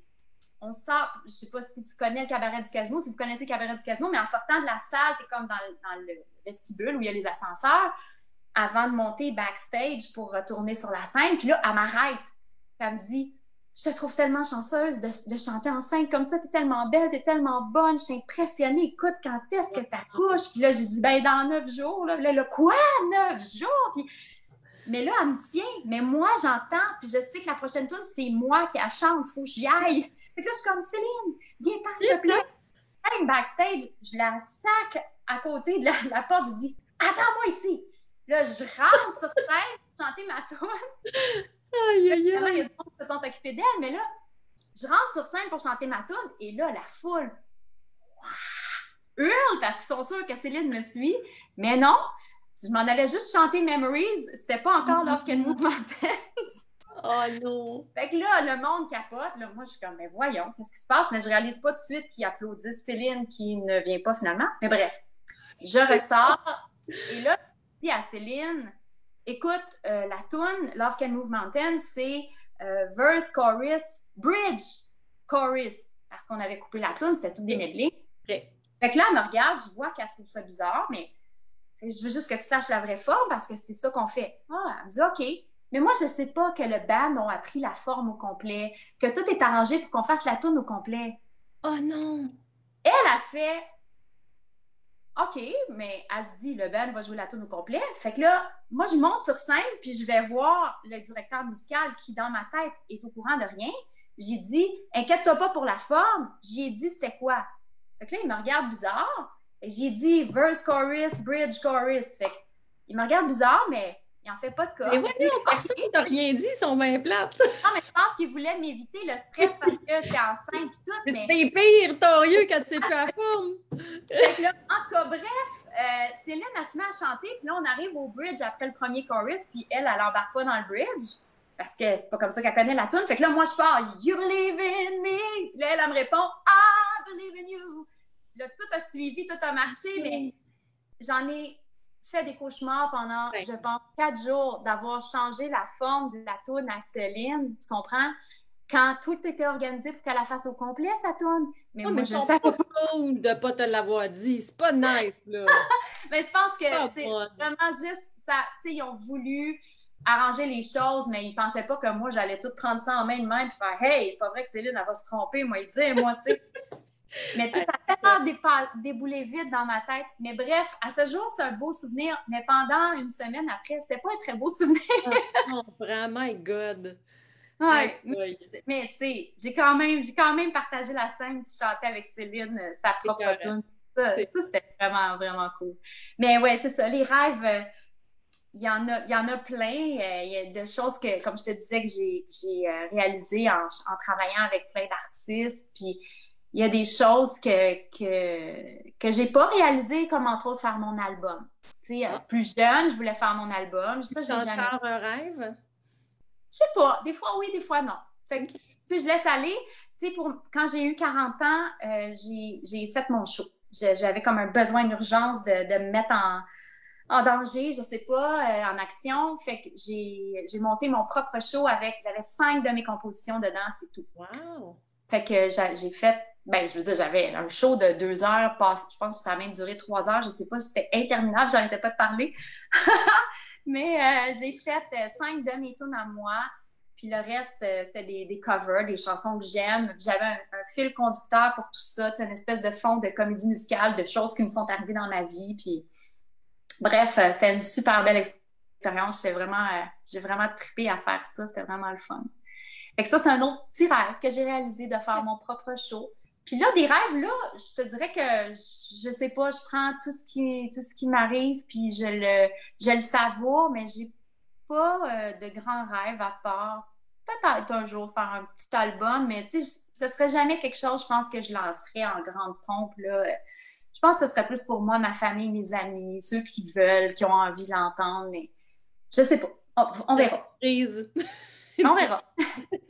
on sort, je sais pas si tu connais le cabaret du casino, si vous connaissez le cabaret du casino, mais en sortant de la salle, tu es comme dans, dans, le vestibule où il y a les ascenseurs avant de monter backstage pour retourner sur la scène. Puis là, elle m'arrête. Elle me dit Je te trouve tellement chanceuse de, chanter en scène comme ça. Tu es tellement belle, tu es tellement bonne. Je suis impressionnée. Écoute, quand est-ce que tu accouches? Puis là, j'ai dit Ben, dans neuf jours. Là, là, quoi? Neuf jours? Puis... Mais là, elle me tient. Mais moi, j'entends. Puis je sais que la prochaine tune, c'est moi qui la chante. Faut que j'y aille. Fait que là, je suis comme Céline, viens-t'en, s'il te plaît. Backstage, je la sac à côté de la, la porte. Je dis Attends-moi ici. Là, je rentre sur scène pour chanter ma tune. Aïe, aïe, aïe. Il y a des gens qui se sont occupés d'elle, mais là, je rentre sur scène pour chanter ma tune et là, la foule hurle parce qu'ils sont sûrs que Céline me suit. Mais non, si je m'en allais juste chanter Memories, c'était pas encore Love Can Move Mountains. Oh non! Fait que là, le monde capote. Là, moi, je suis comme, mais voyons, qu'est-ce qui se passe? Mais je réalise pas tout de suite qu'ils applaudissent Céline qui ne vient pas finalement. Mais bref, je ressors. Et là, à Céline, écoute, euh, la tune Love Can Move Mountains, c'est euh, verse, chorus, bridge, chorus. Parce qu'on avait coupé la tune, c'était tout des medley. Fait que là, elle me regarde, je vois qu'elle trouve ça bizarre, mais je veux juste que tu saches la vraie forme parce que c'est ça qu'on fait. Ah, elle me dit OK. Mais moi, je ne sais pas que le band a appris la forme au complet, que tout est arrangé pour qu'on fasse la tune au complet. Oh non! Elle a fait OK, mais elle se dit, le band va jouer la tune au complet. Fait que là, moi, je monte sur scène, puis je vais voir le directeur musical qui, dans ma tête, est au courant de rien. J'ai dit, inquiète-toi pas pour la forme. J'ai dit, c'était quoi? Fait que là, il me regarde bizarre. J'ai dit verse chorus, bridge chorus. Fait il me regarde bizarre, mais il en fait pas de cas. Mais personne n'a rien dit, ils sont bien plates. non, mais je pense qu'il voulait m'éviter le stress parce que j'étais enceinte et tout. Mais c'est pire, torieux quand c'est plus à forme. en tout cas, bref, euh, Céline, elle se met à chanter, puis là, on arrive au bridge après le premier chorus, puis elle, elle embarque pas dans le bridge parce que c'est pas comme ça qu'elle connaît la tune. Fait que là, moi, je parle You believe in me? Là, elle, elle me répond I believe in you. Là, tout a suivi, tout a marché, mais j'en ai fait des cauchemars pendant, je pense, quatre jours d'avoir changé la forme de la tourne à Céline, tu comprends? Quand tout était organisé pour qu'elle la fasse au complet, sa tourne. Mais moi, je savais pas. de ne pas te l'avoir dit. C'est pas nice, là. mais je pense que c'est vraiment juste ça. Tu sais, ils ont voulu arranger les choses, mais ils pensaient pas que moi, j'allais tout prendre ça en main de main et faire Hey, c'est pas vrai que Céline, elle va se tromper. Moi, il dit, moi, tu sais. Mais tu sais, ça a tellement déboulé vite dans ma tête. Mais bref, à ce jour, c'est un beau souvenir. Mais pendant une semaine après, c'était pas un très beau souvenir. oh, vraiment, my God! Ouais. Mais tu sais, j'ai quand même, j'ai quand même partagé la scène puis chanté avec Céline euh, sa propre tune. Ça, c'était vraiment, vraiment cool. Mais ouais, c'est ça. Les rêves, euh, il y en a, y en a plein. Euh, il y a des choses que, comme je te disais, que j'ai, réalisées en, en, travaillant avec plein d'artistes. Puis il y a des choses que, que, que j'ai pas réalisées, comme entre autres faire mon album. Tu sais, ah. plus jeune, je voulais faire mon album. Ça, je jamais... un rêve? Je sais pas. Des fois oui, des fois non. Fait que, tu sais, je laisse aller. Tu sais, pour, quand j'ai eu 40 ans, euh, j'ai fait mon show. J'avais comme un besoin d'urgence de, de, me mettre en, en danger, je sais pas, euh, en action. Fait que j'ai monté mon propre show avec, j'avais cinq de mes compositions dedans, c'est tout. Wow! Fait que j'ai fait ben, je veux dire, j'avais un show de deux heures, je pense que ça a même duré trois heures, je sais pas, c'était interminable, j'arrêtais pas de parler. Mais euh, j'ai fait euh, cinq de mes tunes à moi, puis le reste, euh, c'était des, covers, des chansons que j'aime. J'avais un, fil conducteur pour tout ça, une espèce de fond de comédie musicale, de choses qui me sont arrivées dans ma vie. Puis, bref, c'était une super belle expérience. J'ai vraiment, j'ai vraiment trippé à faire ça, c'était vraiment le fun. Fait que ça, c'est un autre petit rêve que j'ai réalisé de faire mon propre show. Puis là, des rêves, là, je te dirais que je sais pas, je prends tout ce qui, tout ce qui m'arrive, puis je le, je le savoure, mais j'ai pas euh, de grands rêves à part peut-être un jour faire un petit album, mais tu sais, ce serait jamais quelque chose, je pense, que je lancerais en grande pompe, là. Je pense que ce serait plus pour moi, ma famille, mes amis, ceux qui veulent, qui ont envie de l'entendre, mais je sais pas. On, verra. on verra.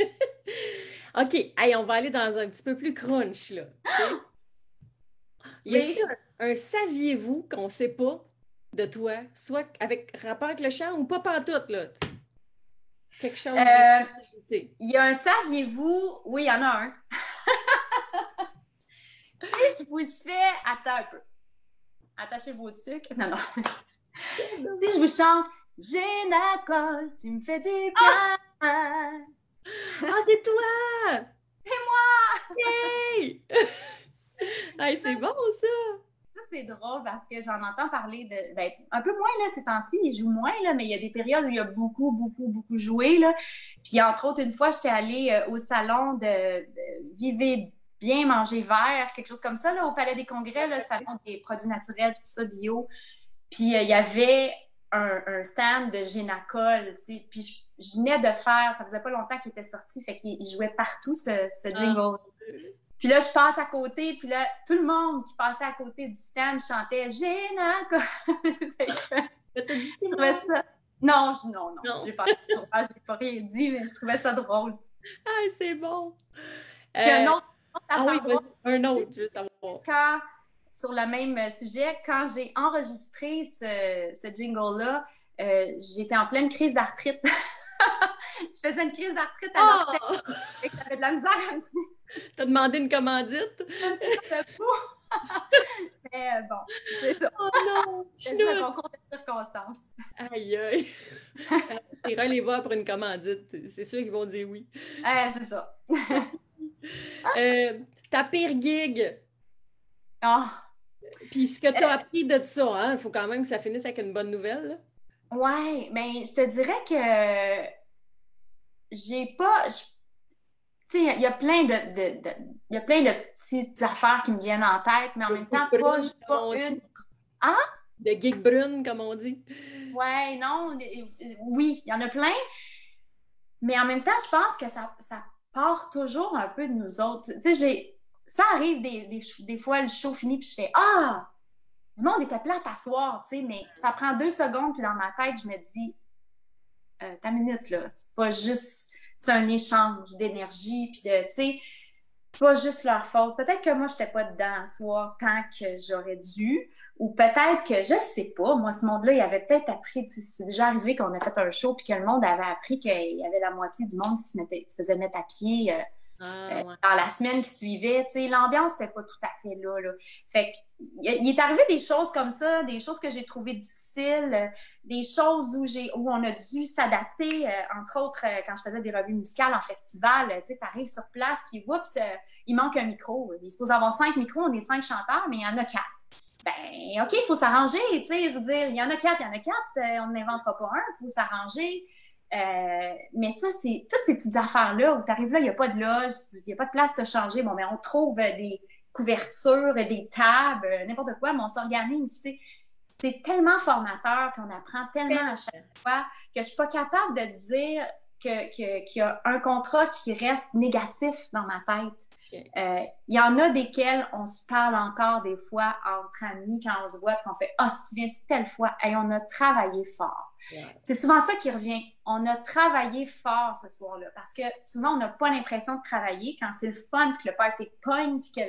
OK, hey, on va aller dans un petit peu plus crunch, là. Y a-t-il un, saviez-vous qu'on ne sait pas de toi, soit avec rapport avec le chant ou pas pantoute, là? Quelque chose euh, Il y a un saviez-vous? Oui, il y en a un. si je vous fais... Attends un peu. Attachez vos trucs. Non, non. si je vous chante J'ai la colle, tu me fais du bien. Ah! Ah, c'est toi! C'est moi! Yay! hey, c'est bon, ça! Ça, c'est drôle parce que j'en entends parler de. Ben, un peu moins, là, ces temps-ci, il joue moins, là, mais il y a des périodes où il y a beaucoup, beaucoup, beaucoup joué, là. Puis, entre autres, une fois, j'étais allée euh, au salon de, Vivez bien, manger vert, quelque chose comme ça, là, au Palais des Congrès, le salon des produits naturels, tout ça, bio. Puis, euh, il y avait un, stand de Génacol, tu sais. Puis je, venais de faire, ça faisait pas longtemps qu'il était sorti, fait qu'il jouait partout ce, ah. jingle. Puis là, je passe à côté, puis là, tout le monde qui passait à côté du stand chantait Génacol. je ça. Non, je, non, non, j'ai pas, pas rien dit, mais je trouvais ça drôle. Ah, c'est bon. Puis un euh, autre, ah oui, un autre, je veux savoir sur le même sujet, quand j'ai enregistré ce, jingle-là, euh, j'étais en pleine crise d'arthrite. je faisais une crise d'arthrite à oh! ça de la misère à me... T'as demandé une commandite? c'est fou! Mais euh, bon, c'est ça. Oh non! C'est un concours de circonstances. Aïe aïe! T'iras les voir pour une commandite. C'est sûr qu'ils vont dire oui. C'est ça. euh, ta pire gig? Ah! Puis ce que tu as appris de ça, il hein, faut quand même que ça finisse avec une bonne nouvelle. Oui, mais je te dirais que j'ai pas. Tu sais, il y a plein de, y a plein de petites affaires qui me viennent en tête, mais en même temps, pas, pas une. Ah? De geek brune, comme on dit. Ouais, non, oui, il y en a plein. Mais en même temps, je pense que ça, ça part toujours un peu de nous autres. Tu sais, j'ai. Ça arrive des, fois, le show finit, puis je fais Ah! Le monde était plat à t'asseoir, tu sais, mais ça prend deux secondes, puis dans ma tête, je me dis euh, Ta minute, là, c'est pas juste. C'est un échange d'énergie, puis de, tu sais, pas juste leur faute. Peut-être que moi, je n'étais pas dedans à soir tant que j'aurais dû. Ou peut-être que, je sais pas, moi, ce monde-là, il avait peut-être appris, c'est déjà arrivé qu'on a fait un show puis que le monde avait appris qu'il y avait la moitié du monde qui se, faisait mettre à pied euh, ah, euh, dans la semaine qui suivait. L'ambiance n'était pas tout à fait là. là. Fait il est arrivé des choses comme ça, des choses que j'ai trouvées difficiles, euh, des choses où, j'ai, où on a dû s'adapter, entre autres, quand je faisais des revues musicales en festival, tu arrives sur place, puis oups, il manque un micro. Il est supposé avoir cinq micros, on est cinq chanteurs, mais il y en a quatre ben, OK, il faut s'arranger, tu sais, je veux dire, il y en a quatre, il y en a quatre, euh, on n'inventera pas un, il faut s'arranger. Euh, mais ça, c'est toutes ces petites affaires-là où tu arrives là, il n'y a pas de loge, il n'y a pas de place de changer. Bon, mais on trouve des couvertures, des tables, n'importe quoi, mais on s'organise, C'est tellement formateur, puis on apprend tellement à chaque fois que je ne suis pas capable de dire qu'il y a un contrat qui reste négatif dans ma tête. Euh, il y en a desquels on se parle encore des fois entre amis quand on se voit qu'on fait Ah, tu viens de telle fois? Et on a travaillé fort. C'est souvent ça qui revient. On a travaillé fort ce soir-là parce que souvent on n'a pas l'impression de travailler quand c'est le fun, que le party point, puis que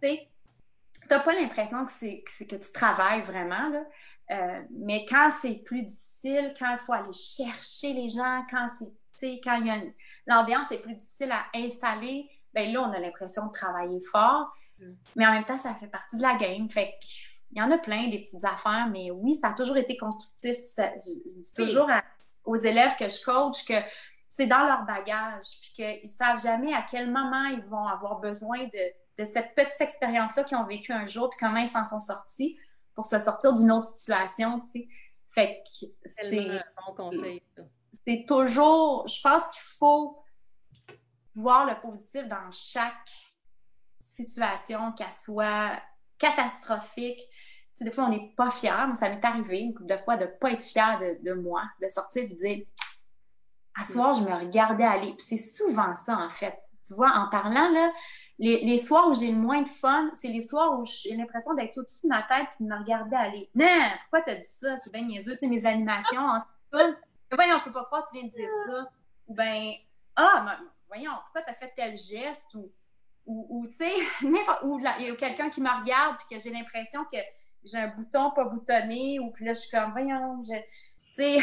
tu n'as pas l'impression que c'est que, tu travailles vraiment. Là. Euh, mais quand c'est plus difficile, quand il faut aller chercher les gens, quand c'est quand l'ambiance est plus difficile à installer, ben là, on a l'impression de travailler fort. Mm. Mais en même temps, ça fait partie de la game. Fait il y en a plein des petites affaires, mais oui, ça a toujours été constructif. je, dis toujours aux élèves que je coach que c'est dans leur bagage, puis qu'ils savent jamais à quel moment ils vont avoir besoin de, cette petite expérience-là qu'ils ont vécue un jour, puis comment ils s'en sont sortis pour se sortir d'une autre situation, tu sais. Fait que c'est... un bon conseil, C'est toujours... Je pense qu'il faut voir le positif dans chaque situation, qu'elle soit catastrophique. Tu sais, des fois, on n'est pas fier. ça m'est arrivé une couple de fois de ne pas être fier de, moi, de sortir et de dire À soir, je me regardais aller. Puis c'est souvent ça, en fait. Tu vois, en parlant, là, les, soirs où j'ai le moins de fun, c'est les soirs où j'ai l'impression d'être au-dessus de ma tête puis de me regarder aller. Non, pourquoi t'as dit ça? C'est bien niaiseux. Tu sais, mes animations, en tout je peux pas croire que tu viens de dire ça. Ou bien, ah, voyons, pourquoi tu as fait tel geste ou, ou, tu sais, ou il y a quelqu'un qui me regarde puis que j'ai l'impression que j'ai un bouton pas boutonné ou puis là je suis comme, voyons, tu sais,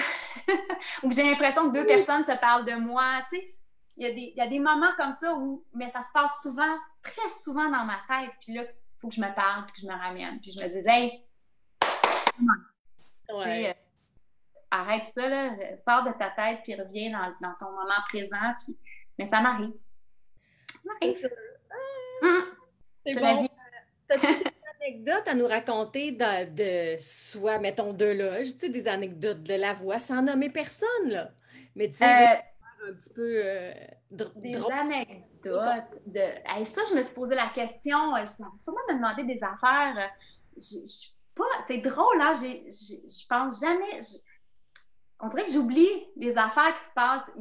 ou j'ai l'impression que deux personnes se parlent de moi, tu sais. Il y, a des, moments comme ça où, mais ça se passe souvent, très souvent dans ma tête, puis là, il faut que je me parle, puis que je me ramène, puis je me dis, hey, ouais. Euh, arrête ça, là, sors de ta tête, puis reviens dans, dans ton moment présent, puis mais ça m'arrive. Ça m'arrive. Ah. C'est bon. T'as-tu des anecdotes à nous raconter de, de, soit, mettons, de loges, tu sais, des anecdotes de la voix, sans nommer personne, là? Mais tu sais, euh, un petit peu euh, Des anecdotes de. ça, je me suis posé la question. Euh, je sûrement me demander des affaires. pas... C'est drôle, là. Hein, je pense jamais. On dirait que j'oublie les affaires qui se passent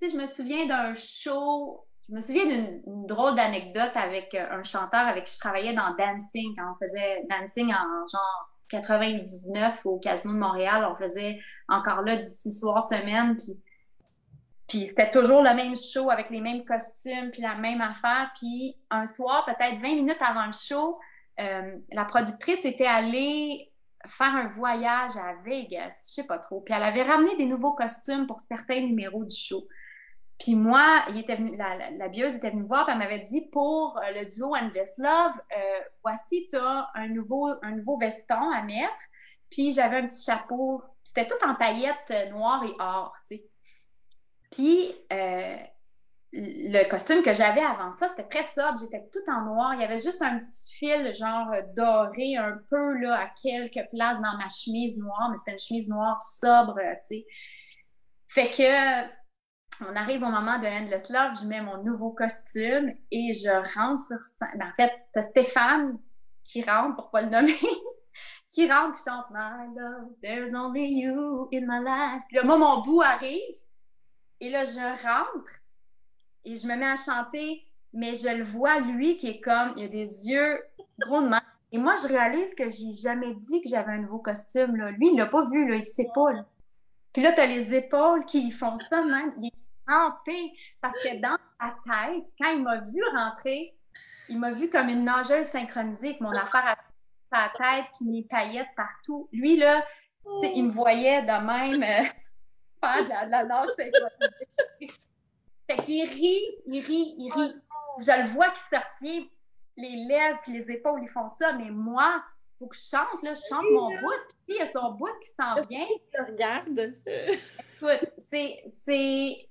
je me souviens d'un show, je me souviens d'une drôle d'anecdote avec euh, un chanteur avec qui je travaillais dans Dancing, quand on faisait Dancing en genre 99 au Casino de Montréal. On faisait encore là du six soirs semaine, puis, puis c'était toujours le même show avec les mêmes costumes, puis la même affaire. Puis un soir, peut-être 20 minutes avant le show, euh, la productrice était allée faire un voyage à Vegas, je sais pas trop. Puis elle avait ramené des nouveaux costumes pour certains numéros du show. Puis moi, la, la, bieuse était venue me voir, et elle m'avait dit pour euh, le duo Invest Love, euh, voici, tu as un nouveau, un nouveau veston à mettre. Puis j'avais un petit chapeau. C'était tout en paillettes euh, noires et or, tu sais. Puis le costume que j'avais avant ça, c'était très sobre. J'étais tout en noir. Il y avait juste un petit fil, genre doré, un peu là, à quelques places dans ma chemise noire, mais c'était une chemise noire sobre, tu sais. Fait que on arrive au moment de Endless Love, je mets mon nouveau costume et je rentre sur scène. Ben, en fait, t'as Stéphane qui rentre, pour pas le nommer, qui rentre, qui chante My love, there's only you in my life. Puis là, moi, mon bout arrive et là, je rentre et je me mets à chanter, mais je le vois, lui, qui est comme, il a des yeux gros de main. Et moi, je réalise que j'ai jamais dit que j'avais un nouveau costume. Lui, il l'a pas vu, il sait pas. Puis là, tu as les épaules qui font ça même. Parce que dans sa tête, quand il m'a vu rentrer, il m'a vu comme une nageuse synchronisée avec mon affaire à sa tête puis mes paillettes partout. Lui, là, il me voyait de même euh, faire de la, nage synchronisée. fait qu'il rit, il rit, il rit. Je le vois qui sortit les lèvres puis les épaules, ils font ça, mais moi, faut que je chante, là, je chante mon bout, puis il y a son bout qui s'en vient. Je regarde. Écoute, c'est, c'est...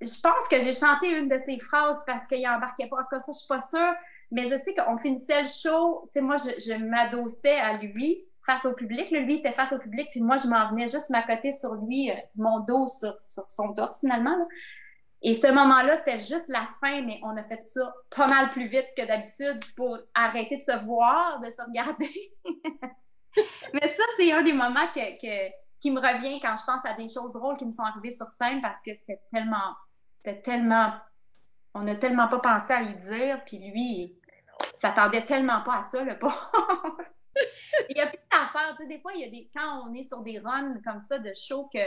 Je pense que j'ai chanté une de ses phrases parce qu'il embarquait pas. En tout cas, ça, je suis pas sûre. Mais je sais qu'on finissait le show. Tu sais, moi, je, m'adossais à lui face au public. Lui, il était face au public, puis moi, je m'en venais juste m'accoter sur lui, euh, mon dos sur, son torse, finalement. Là. Et ce moment-là, c'était juste la fin, mais on a fait ça pas mal plus vite que d'habitude pour arrêter de se voir, de se regarder. mais ça, c'est un des moments qui me revient quand je pense à des choses drôles qui me sont arrivées sur scène parce que c'était tellement, c'était tellement, on n'a tellement pas pensé à lui dire, puis lui, il s'attendait tellement pas à ça, le pauvre. il y a plus d'affaires, tu sais, des fois, il y a des, quand on est sur des runs comme ça de show que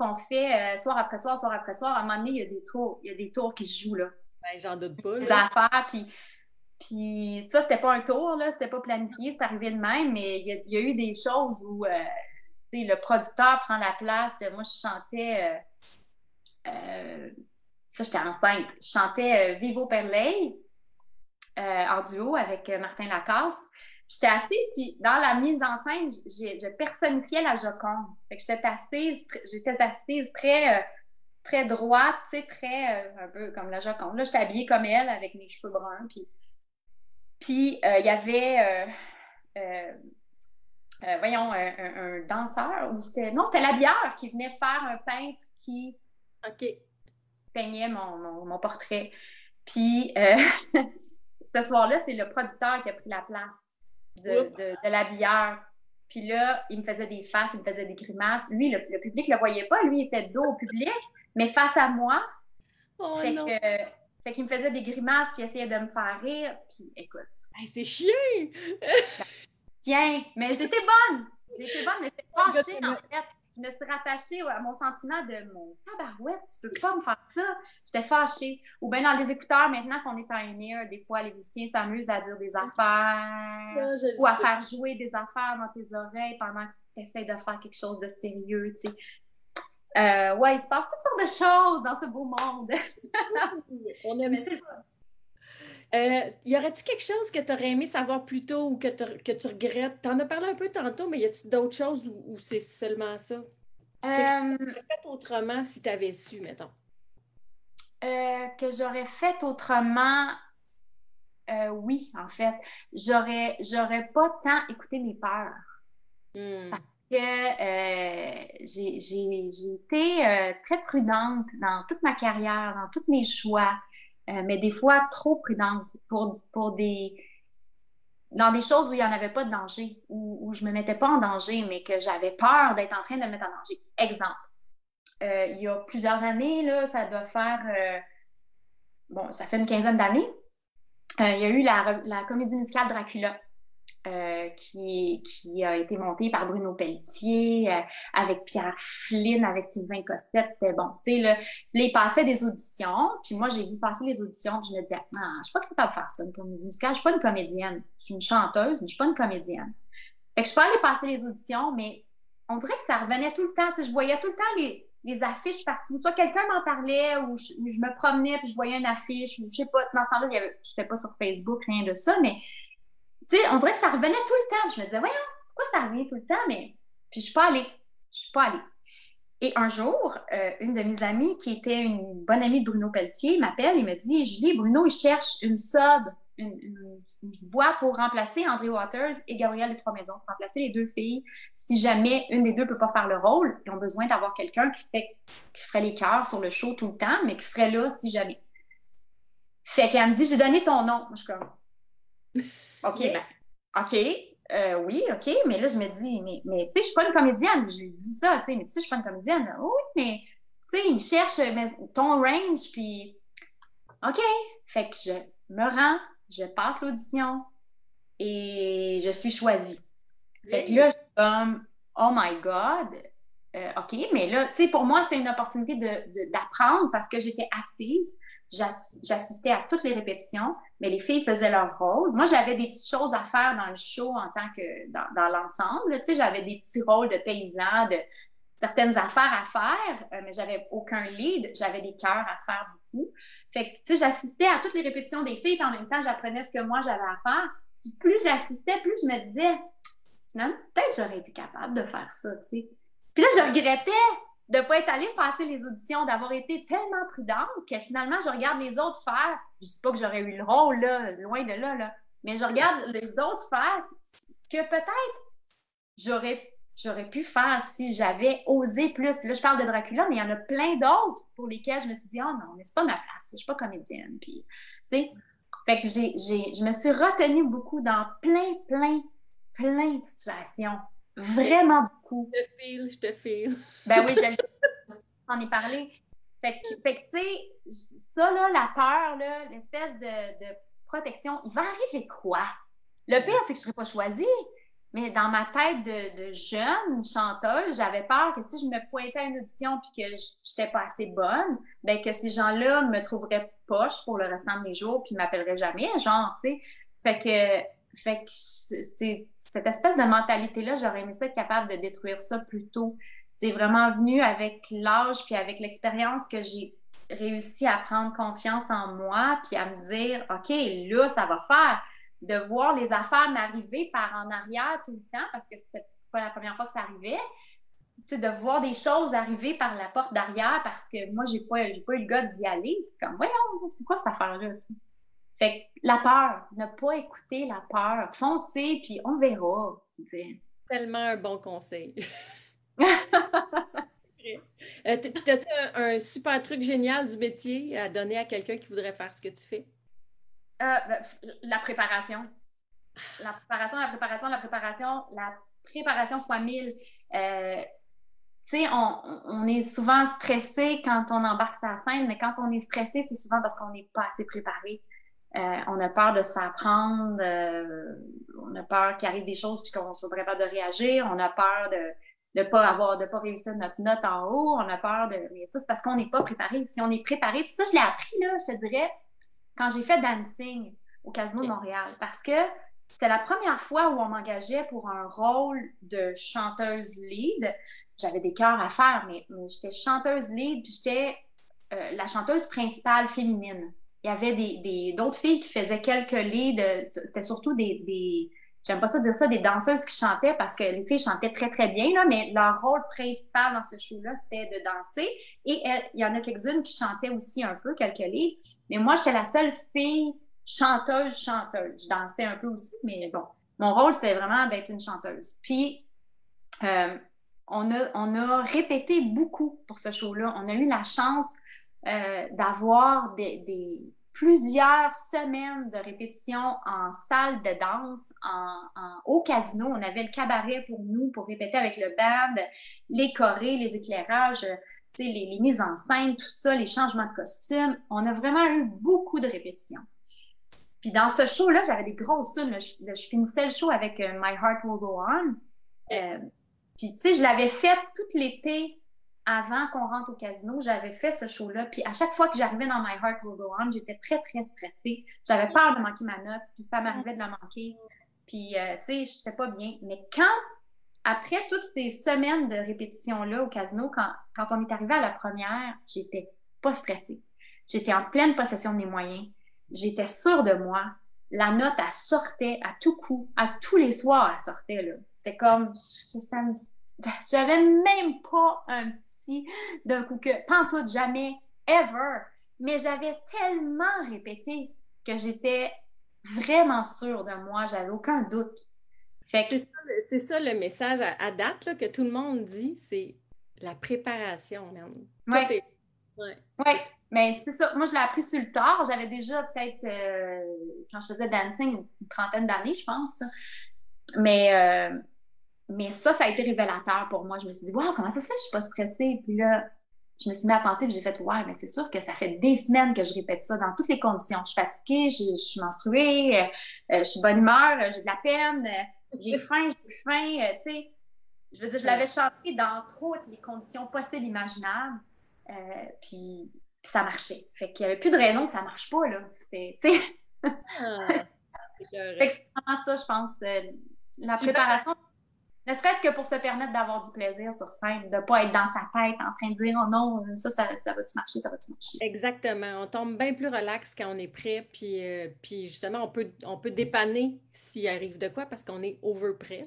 qu'on fait euh, soir après soir, soir après soir, à un moment donné, il y a des tours, il y a des tours qui se jouent, là. Ben, j'en doute pas. Des affaires, puis, puis ça, c'était pas un tour, là, c'était pas planifié, c'est arrivé de même, mais il y, a, eu des choses où, euh, le producteur prend la place de, moi, je chantais, euh, j'étais enceinte, je chantais Vivo Perley en duo avec Martin Lacasse, J'étais assise, puis dans la mise en scène, je personnifiais la Joconde. J'étais assise, j'étais assise très, euh, très droite, tu sais, très, euh, un peu comme la Joconde. Là, j'étais habillée comme elle, avec mes cheveux bruns, puis... Puis, euh, il y avait, voyons, un, danseur, ou c'était... Non, c'était la bière qui venait faire un peintre qui... OK. Peignait mon, mon portrait. Puis, ce soir-là, c'est le producteur qui a pris la place de, la bière. Puis là, il me faisait des faces, il me faisait des grimaces. Lui, le, public ne le voyait pas. Lui, il était dos au public, mais face à moi. Oh, fait que fait qu'il me faisait des grimaces, puis essayait de me faire rire. Puis écoute. c'est chiant! Bien, mais j'étais bonne! J'étais bonne, mais j'étais fâchée, en fait je me suis rattachée à mon sentiment de mon tabarouette, tu peux pas me faire ça. J'étais fâchée. Ou bien dans les écouteurs, maintenant qu'on est en une des fois, les musiciens s'amusent à dire des affaires ou à faire jouer des affaires dans tes oreilles pendant que tu essaies de faire quelque chose de sérieux, tu sais. Euh, ouais, il se passe toutes sortes de choses dans ce beau monde. On aime ça. Euh, y aurait-il quelque chose que tu aurais aimé savoir plus tôt ou que, que tu regrettes? Tu en as parlé un peu tantôt, mais y a-t-il d'autres choses ou, c'est seulement ça? Euh... Que fait autrement si tu avais su, mettons? Euh, que j'aurais fait autrement, euh, oui, en fait. J'aurais, j'aurais pas tant écouté mes peurs. Hmm. Parce que j'ai été très prudente dans toute ma carrière, dans tous mes choix. Euh, mais des fois trop prudente pour, pour des dans des choses où il n'y en avait pas de danger, où, je ne me mettais pas en danger, mais que j'avais peur d'être en train de me mettre en danger. Exemple, euh, il y a plusieurs années, là, ça doit faire, euh, bon, ça fait une quinzaine d'années, il y a eu la, la comédie musicale Dracula. Euh, qui, a été monté par Bruno Pelletier, euh, avec Pierre Flynn, avec Sylvain Cossette. Euh, bon, tu sais, là, il passait des auditions, puis moi, j'ai vu passer les auditions, puis je me disais, ah, je suis pas capable de faire ça, une comédie musicale. Je suis pas une comédienne. Je suis une chanteuse, mais je suis pas une comédienne. Fait que je peux aller passer les auditions, mais on dirait que ça revenait tout le temps. Tu sais, je voyais tout le temps les, les affiches partout. Soit quelqu'un m'en parlait ou je, me promenais puis je voyais une affiche ou je sais pas. Dans ce temps-là, je n'étais pas sur Facebook, rien de ça, mais tu sais, on dirait que ça revenait tout le temps. Je me disais, voyons, pourquoi ça revient tout le temps? Mais puis je suis pas allée. Je suis pas allée. Et un jour, euh, une de mes amies, qui était une bonne amie de Bruno Pelletier, m'appelle et me dit Julie, Bruno, il cherche une sub, une, voie pour remplacer André Waters et Gabrielle des Trois Maisons, pour remplacer les deux filles. Si jamais une des deux ne peut pas faire le rôle, ils ont besoin d'avoir quelqu'un qui, qui ferait les cœurs sur le show tout le temps, mais qui serait là si jamais. Fait qu'elle me dit, j'ai donné ton nom. Je suis comme, OK, ben, OK, euh, oui, OK, mais là, je me dis, mais, mais tu sais, je suis pas une comédienne. Je lui dis ça, tu sais, mais tu sais, je suis pas une comédienne. Oui, mais, tu sais, il cherche ton range, puis, OK. Fait que je me rends, je passe l'audition et je suis choisie. Fait que là, je suis comme, oh my God, euh, OK, mais là, tu sais, pour moi, c'était une opportunité d'apprendre parce que j'étais assise, j'assistais à toutes les répétitions, mais les filles faisaient leur rôle. Moi, j'avais des petites choses à faire dans le show en tant que dans, l'ensemble. Tu sais, j'avais des petits rôles de paysans, de certaines affaires à faire, euh, mais j'avais aucun lead. J'avais des cœurs à faire beaucoup. Fait que, tu sais, j'assistais à toutes les répétitions des filles, puis en même temps, j'apprenais ce que moi j'avais à faire. Puis plus j'assistais, plus je me disais, finalement, peut-être j'aurais été capable de faire ça, tu sais. Puis là, je regrettais de ne pas être allée passer les auditions, d'avoir été tellement prudente que finalement, je regarde les autres faire. Je dis pas que j'aurais eu le rôle, là, loin de là, là, mais je regarde les autres faire ce que peut-être j'aurais j'aurais pu faire si j'avais osé plus. Là, je parle de Dracula, mais il y en a plein d'autres pour lesquels je me suis dit, oh non, mais c'est pas ma place, je suis pas comédienne. Puis, tu sais, fait que j'ai, je me suis retenue beaucoup dans plein, plein, plein de situations Vraiment beaucoup. Je te file, je te file. Ben oui, j'en ai parlé. Fait que, fait que tu sais, ça, là, la peur, là, l'espèce de, de, protection, il va arriver quoi? Le pire, c'est que je ne serais pas choisie. Mais dans ma tête de, de jeune chanteuse, j'avais peur que si je me pointais à une audition puis que je n'étais pas assez bonne, ben que ces gens-là me trouveraient poche pour le restant de mes jours puis m'appelleraient jamais, genre, tu sais. Fait que fait que c'est cette espèce de mentalité-là, j'aurais aimé être capable de détruire ça plus tôt. C'est vraiment venu avec l'âge puis avec l'expérience que j'ai réussi à prendre confiance en moi puis à me dire, OK, là, ça va faire. De voir les affaires m'arriver par en arrière tout le temps parce que c'était pas la première fois que ça arrivait. Tu sais, de voir des choses arriver par la porte d'arrière parce que moi, j'ai pas, pas eu le gars d'y aller. C'est comme, voyons, c'est quoi cette affaire-là? Fait que la peur, ne pas écouter la peur, foncer, puis on verra. Tellement un bon conseil. euh, puis, as-tu un, super truc génial du métier à donner à quelqu'un qui voudrait faire ce que tu fais? Euh, ben, la préparation. La préparation, la préparation, la préparation, la préparation fois mille. Euh, tu sais, on, on, est souvent stressé quand on embarque la scène, mais quand on est stressé, c'est souvent parce qu'on n'est pas assez préparé. Euh, on a peur de se faire prendre, euh, on a peur qu'il arrive des choses puis qu'on soit capable de réagir, on a peur de ne pas avoir, de pas réussir notre note en haut, on a peur de. Mais ça, c'est parce qu'on n'est pas préparé. Si on est préparé, puis ça, je l'ai appris, là, je te dirais, quand j'ai fait dancing au Casino de Montréal, parce que c'était la première fois où on m'engageait pour un rôle de chanteuse lead. J'avais des chœurs à faire, mais, j'étais chanteuse lead, puis j'étais euh, la chanteuse principale féminine il y avait des, d'autres filles qui faisaient quelques leads. C'était surtout des, des j'aime pas ça dire ça, des danseuses qui chantaient parce que les filles chantaient très, très bien, là, mais leur rôle principal dans ce show-là, c'était de danser. Et il y en a quelques-unes qui chantaient aussi un peu, quelques leads. Mais moi, j'étais la seule fille chanteuse, chanteuse. Je dansais un peu aussi, mais bon, mon rôle, c'était vraiment d'être une chanteuse. Puis, euh, on, a, on a répété beaucoup pour ce show-là. On a eu la chance euh, d'avoir des, plusieurs semaines de répétition en salle de danse, en, au casino. On avait le cabaret pour nous, pour répéter avec le band, les chorés, les éclairages, les, les mises en scène, tout ça, les changements de costumes. On a vraiment eu beaucoup de répétitions. Puis dans ce show-là, j'avais des grosses tunes. Je, finissais le show avec euh, My Heart Will Go On. Euh, puis, tu sais, je l'avais fait tout l'été avant qu'on rentre au casino, j'avais fait ce show-là. Puis à chaque fois que j'arrivais dans My Heart Will Go On, j'étais très, très stressée. J'avais peur de manquer ma note, puis ça m'arrivait de la manquer. Puis, euh, tu sais, j'étais pas bien. Mais quand, après toutes ces semaines de répétition-là au casino, quand, quand on est arrivé à la première, j'étais pas stressée. J'étais en pleine possession de mes moyens. J'étais sûre de moi. La note, elle sortait à tout coup. À tous les soirs, elle sortait, là. C'était comme... J'avais même pas un petit d'un coup que, pantoute, jamais, ever. Mais j'avais tellement répété que j'étais vraiment sûre de moi, j'avais aucun doute. C'est ça, le message à, date que tout le monde dit, c'est la préparation, même. Oui. Ouais. mais c'est ça. Moi, je l'ai appris sur le tard. J'avais déjà peut-être, euh, quand je faisais dancing, une trentaine d'années, je pense. Mais, euh, mais ça, ça a été révélateur pour moi. Je me suis dit, wow, comment ça se fait, je suis pas stressée. Puis là, je me suis mis à penser, puis j'ai fait, ouais, mais c'est sûr que ça fait des semaines que je répète ça dans toutes les conditions. Je suis fatiguée, je, suis menstruée, euh, je suis bonne humeur, j'ai de la peine, j'ai faim, j'ai faim, tu sais. Je veux dire, je l'avais chanté dans toutes les conditions possibles, imaginables. Euh, puis, ça marchait. Fait qu'il n'y avait plus de raison que ça ne marche pas, là. C'était, tu sais. Ah, c'est vraiment ça, je pense. Euh, la préparation, ne serait-ce que pour se permettre d'avoir du plaisir sur scène, de ne pas être dans sa tête en train de dire oh non, ça, ça, va-tu marcher, ça va-tu marcher? Exactement. On tombe bien plus relax quand on est prêt, puis, euh, puis justement, on peut, on peut dépanner s'il arrive de quoi parce qu'on est over prêt.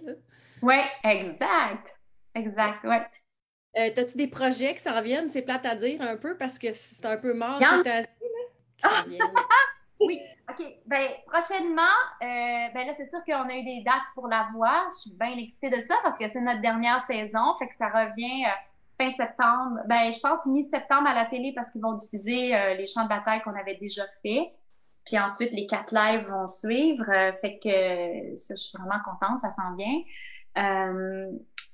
Oui, exact. Exact, ouais. Euh, T'as-tu des projets qui s'en viennent? C'est plate à dire un peu parce que c'est un peu mort cette année. oui, OK. Ben, prochainement, euh, ben là, c'est sûr qu'on a eu des dates pour la voix. Je suis bien excitée de ça parce que c'est notre dernière saison. Fait que ça revient euh, fin septembre. Ben, je pense mi-septembre à la télé parce qu'ils vont diffuser euh, les chants de bataille qu'on avait déjà fait. Puis ensuite, les quatre lives vont suivre. fait que ça, je suis vraiment contente, ça s'en vient.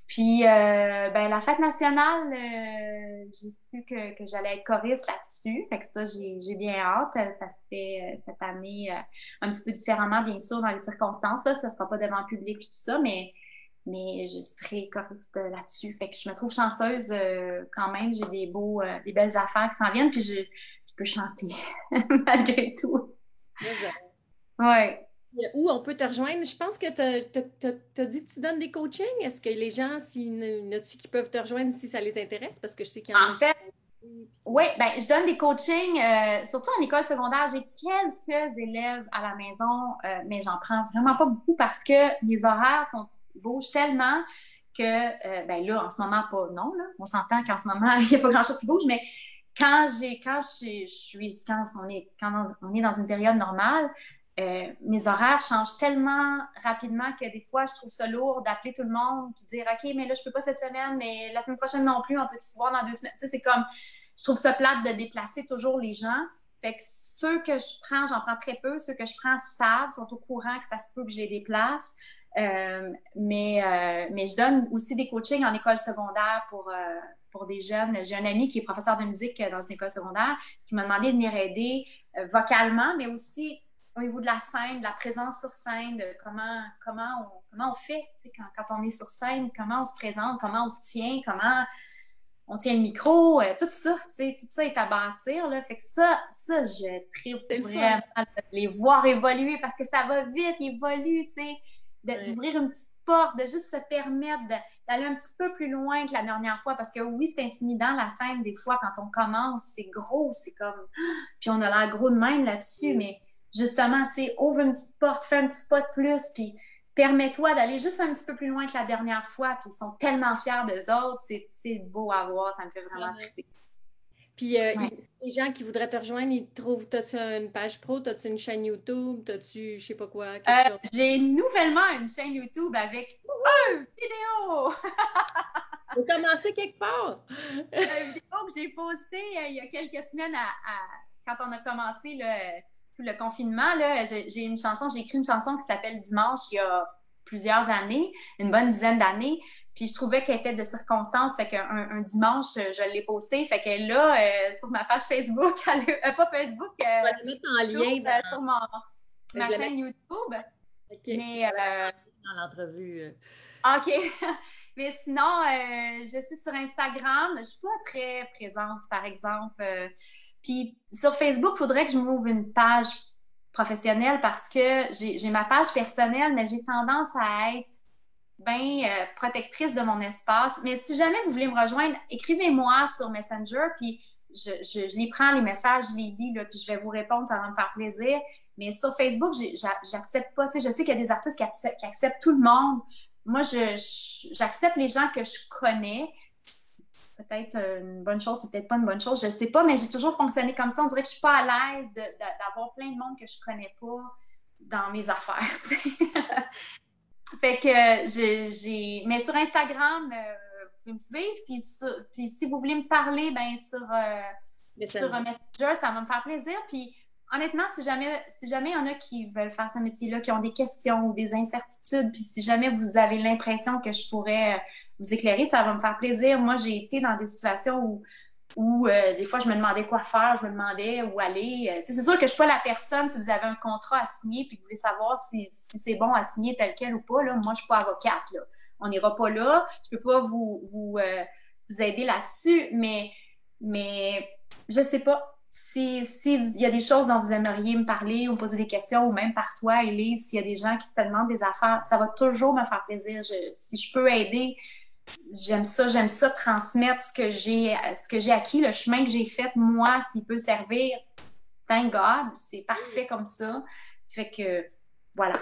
Puis, euh, ben, la fête nationale, euh, j'ai su que, que j'allais être choriste là-dessus. Fait que ça, j'ai bien hâte. Ça se fait euh, cette année un petit peu différemment, bien sûr, dans les circonstances. Là. Ça ne sera pas devant le public et tout ça, mais, mais je serai choriste là-dessus. Fait que je me trouve chanceuse quand même. J'ai des beaux, des belles affaires qui s'en viennent, puis je, je peux chanter malgré tout. Ouais. Où on peut te rejoindre? Je pense que tu as, dit que tu donnes des coachings. Est-ce que les gens, s'il y a qui peuvent te rejoindre si ça les intéresse? Parce que je sais qu'il y en, a. En fait, oui, ben, je donne des coachings, euh, surtout en école secondaire. J'ai quelques élèves à la maison, euh, mais j'en prends vraiment pas beaucoup parce que mes horaires sont, bougent tellement que, euh, ben là, en ce moment, pas non, là. On s'entend qu'en ce moment, il n'y a pas grand-chose qui bouge, mais quand j'ai, quand je, suis, quand on est, quand on est dans une période normale, euh, mes horaires changent tellement rapidement que des fois, je trouve ça lourd d'appeler tout le monde de dire OK, mais là, je peux pas cette semaine, mais la semaine prochaine non plus, on peut se voir dans deux semaines. Tu sais, c'est comme, je trouve ça plate de déplacer toujours les gens. Fait que ceux que je prends, j'en prends très peu. Ceux que je prends savent, sont au courant que ça se peut que je les déplace. Euh, mais, euh, mais je donne aussi des coachings en école secondaire pour, pour des jeunes. J'ai un ami qui est professeur de musique dans une école secondaire qui m'a demandé de venir aider vocalement, mais aussi au niveau de la scène, de la présence sur scène, de comment, comment, on, comment on fait quand, quand on est sur scène, comment on se présente, comment on se tient, comment on tient le micro, euh, tout ça, tout ça est à bâtir. Là. Fait que ça, ça, je tripe vraiment de les voir évoluer parce que ça va vite, évolue, tu sais, d'ouvrir une petite porte, de juste se permettre d'aller un petit peu plus loin que la dernière fois parce que oui, c'est intimidant la scène des fois quand on commence, c'est gros, c'est comme. Puis on a l'air gros de même là-dessus, mais justement, tu sais, ouvre une petite porte, fais un petit pas de plus, puis permets-toi d'aller juste un petit peu plus loin que la dernière fois, puis ils sont tellement fiers d'eux autres, c'est beau à voir, ça me fait vraiment triper. Puis euh, les gens qui voudraient te rejoindre, ils trouvent, t'as-tu une page pro, t'as-tu une chaîne YouTube, t'as-tu je sais pas quoi? Euh, j'ai nouvellement une chaîne YouTube avec une vidéo! Faut commencer quelque part! une vidéo que j'ai postée euh, il y a quelques semaines à, quand on a commencé le le confinement, j'ai une chanson, j'ai écrit une chanson qui s'appelle Dimanche il y a plusieurs années, une bonne dizaine d'années. Puis je trouvais qu'elle était de circonstance, fait qu'un un dimanche, je l'ai postée. Fait qu'elle là, euh, sur ma page Facebook, euh, pas Facebook, euh, la mettre en lien sur ma chaîne YouTube. Mais dans l'entrevue. OK. Mais sinon, je suis sur Instagram. Je suis pas très présente, par exemple. Puis sur Facebook, il faudrait que je m'ouvre une page professionnelle parce que j'ai ma page personnelle, mais j'ai tendance à être bien euh, protectrice de mon espace. Mais si jamais vous voulez me rejoindre, écrivez-moi sur Messenger, puis je, les prends, les messages, je les lis, puis je vais vous répondre, ça va me faire plaisir. Mais sur Facebook, j'accepte pas. Je sais qu'il y a des artistes qui acceptent, qui acceptent tout le monde. Moi, j'accepte les gens que je connais peut-être une bonne chose, c'est peut-être pas une bonne chose, je ne sais pas, mais j'ai toujours fonctionné comme ça. On dirait que je suis pas à l'aise d'avoir plein de monde que je connais pas dans mes affaires. fait que j'ai. Mais sur Instagram, euh, vous pouvez me suivre. Puis, si vous voulez me parler, ben sur, euh, sur Messenger, ça va me faire plaisir. Puis honnêtement, si jamais si jamais il y en a qui veulent faire ce métier-là, qui ont des questions ou des incertitudes, puis si jamais vous avez l'impression que je pourrais euh, vous éclairer, ça va me faire plaisir. Moi, j'ai été dans des situations où où euh, des fois je me demandais quoi faire, je me demandais où aller. Euh, c'est sûr que je ne suis pas la personne si vous avez un contrat à signer puis que vous voulez savoir si, c'est bon à signer tel quel ou pas. Là. Moi, je ne suis pas avocate. Là. On n'ira pas là. Je ne peux pas vous, vous, vous aider là-dessus, mais, mais je ne sais pas si, il y a des choses dont vous aimeriez me parler ou me poser des questions, ou même par toi, Elise, s'il y a des gens qui te demandent des affaires, ça va toujours me faire plaisir. si je peux aider, j'aime ça, j'aime ça transmettre ce que j'ai ce que j'ai acquis, le chemin que j'ai fait, moi, s'il peut servir, thank God, c'est parfait comme ça. Fait que voilà.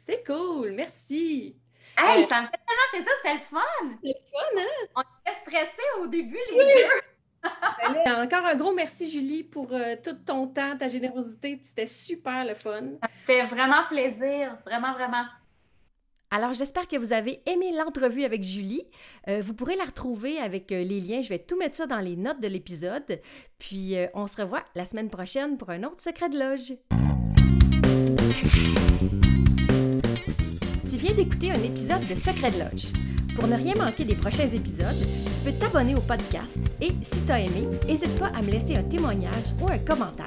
C'est cool, merci. Hey, euh, ça me fait tellement plaisir, c'était le fun! C'est le fun, hein? On était stressés au début, les deux. Ben encore un gros merci, Julie, pour euh, tout ton temps, ta générosité. C'était super le fun. Ça fait vraiment plaisir. Vraiment, vraiment. Alors, j'espère que vous avez aimé l'entrevue avec Julie. Euh, vous pourrez la retrouver avec euh, les liens. Je vais tout mettre ça dans les notes de l'épisode. Puis, on se revoit la semaine prochaine pour un autre secret de loge. Tu viens d'écouter un épisode de Secret de loge. Pour ne rien manquer des prochains épisodes, tu peux t'abonner au podcast et, si tu as aimé, n'hésite pas à me laisser un témoignage ou un commentaire.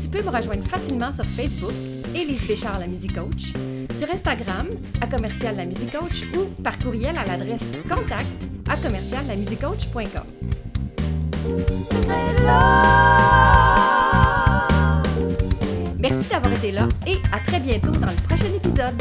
Tu peux me rejoindre facilement sur Facebook, Élise Béchard, la musique coach, sur Instagram, à commercial la musique coach ou par courriel à l'adresse contact à commercial la Merci d'avoir été là et à très bientôt dans le prochain épisode.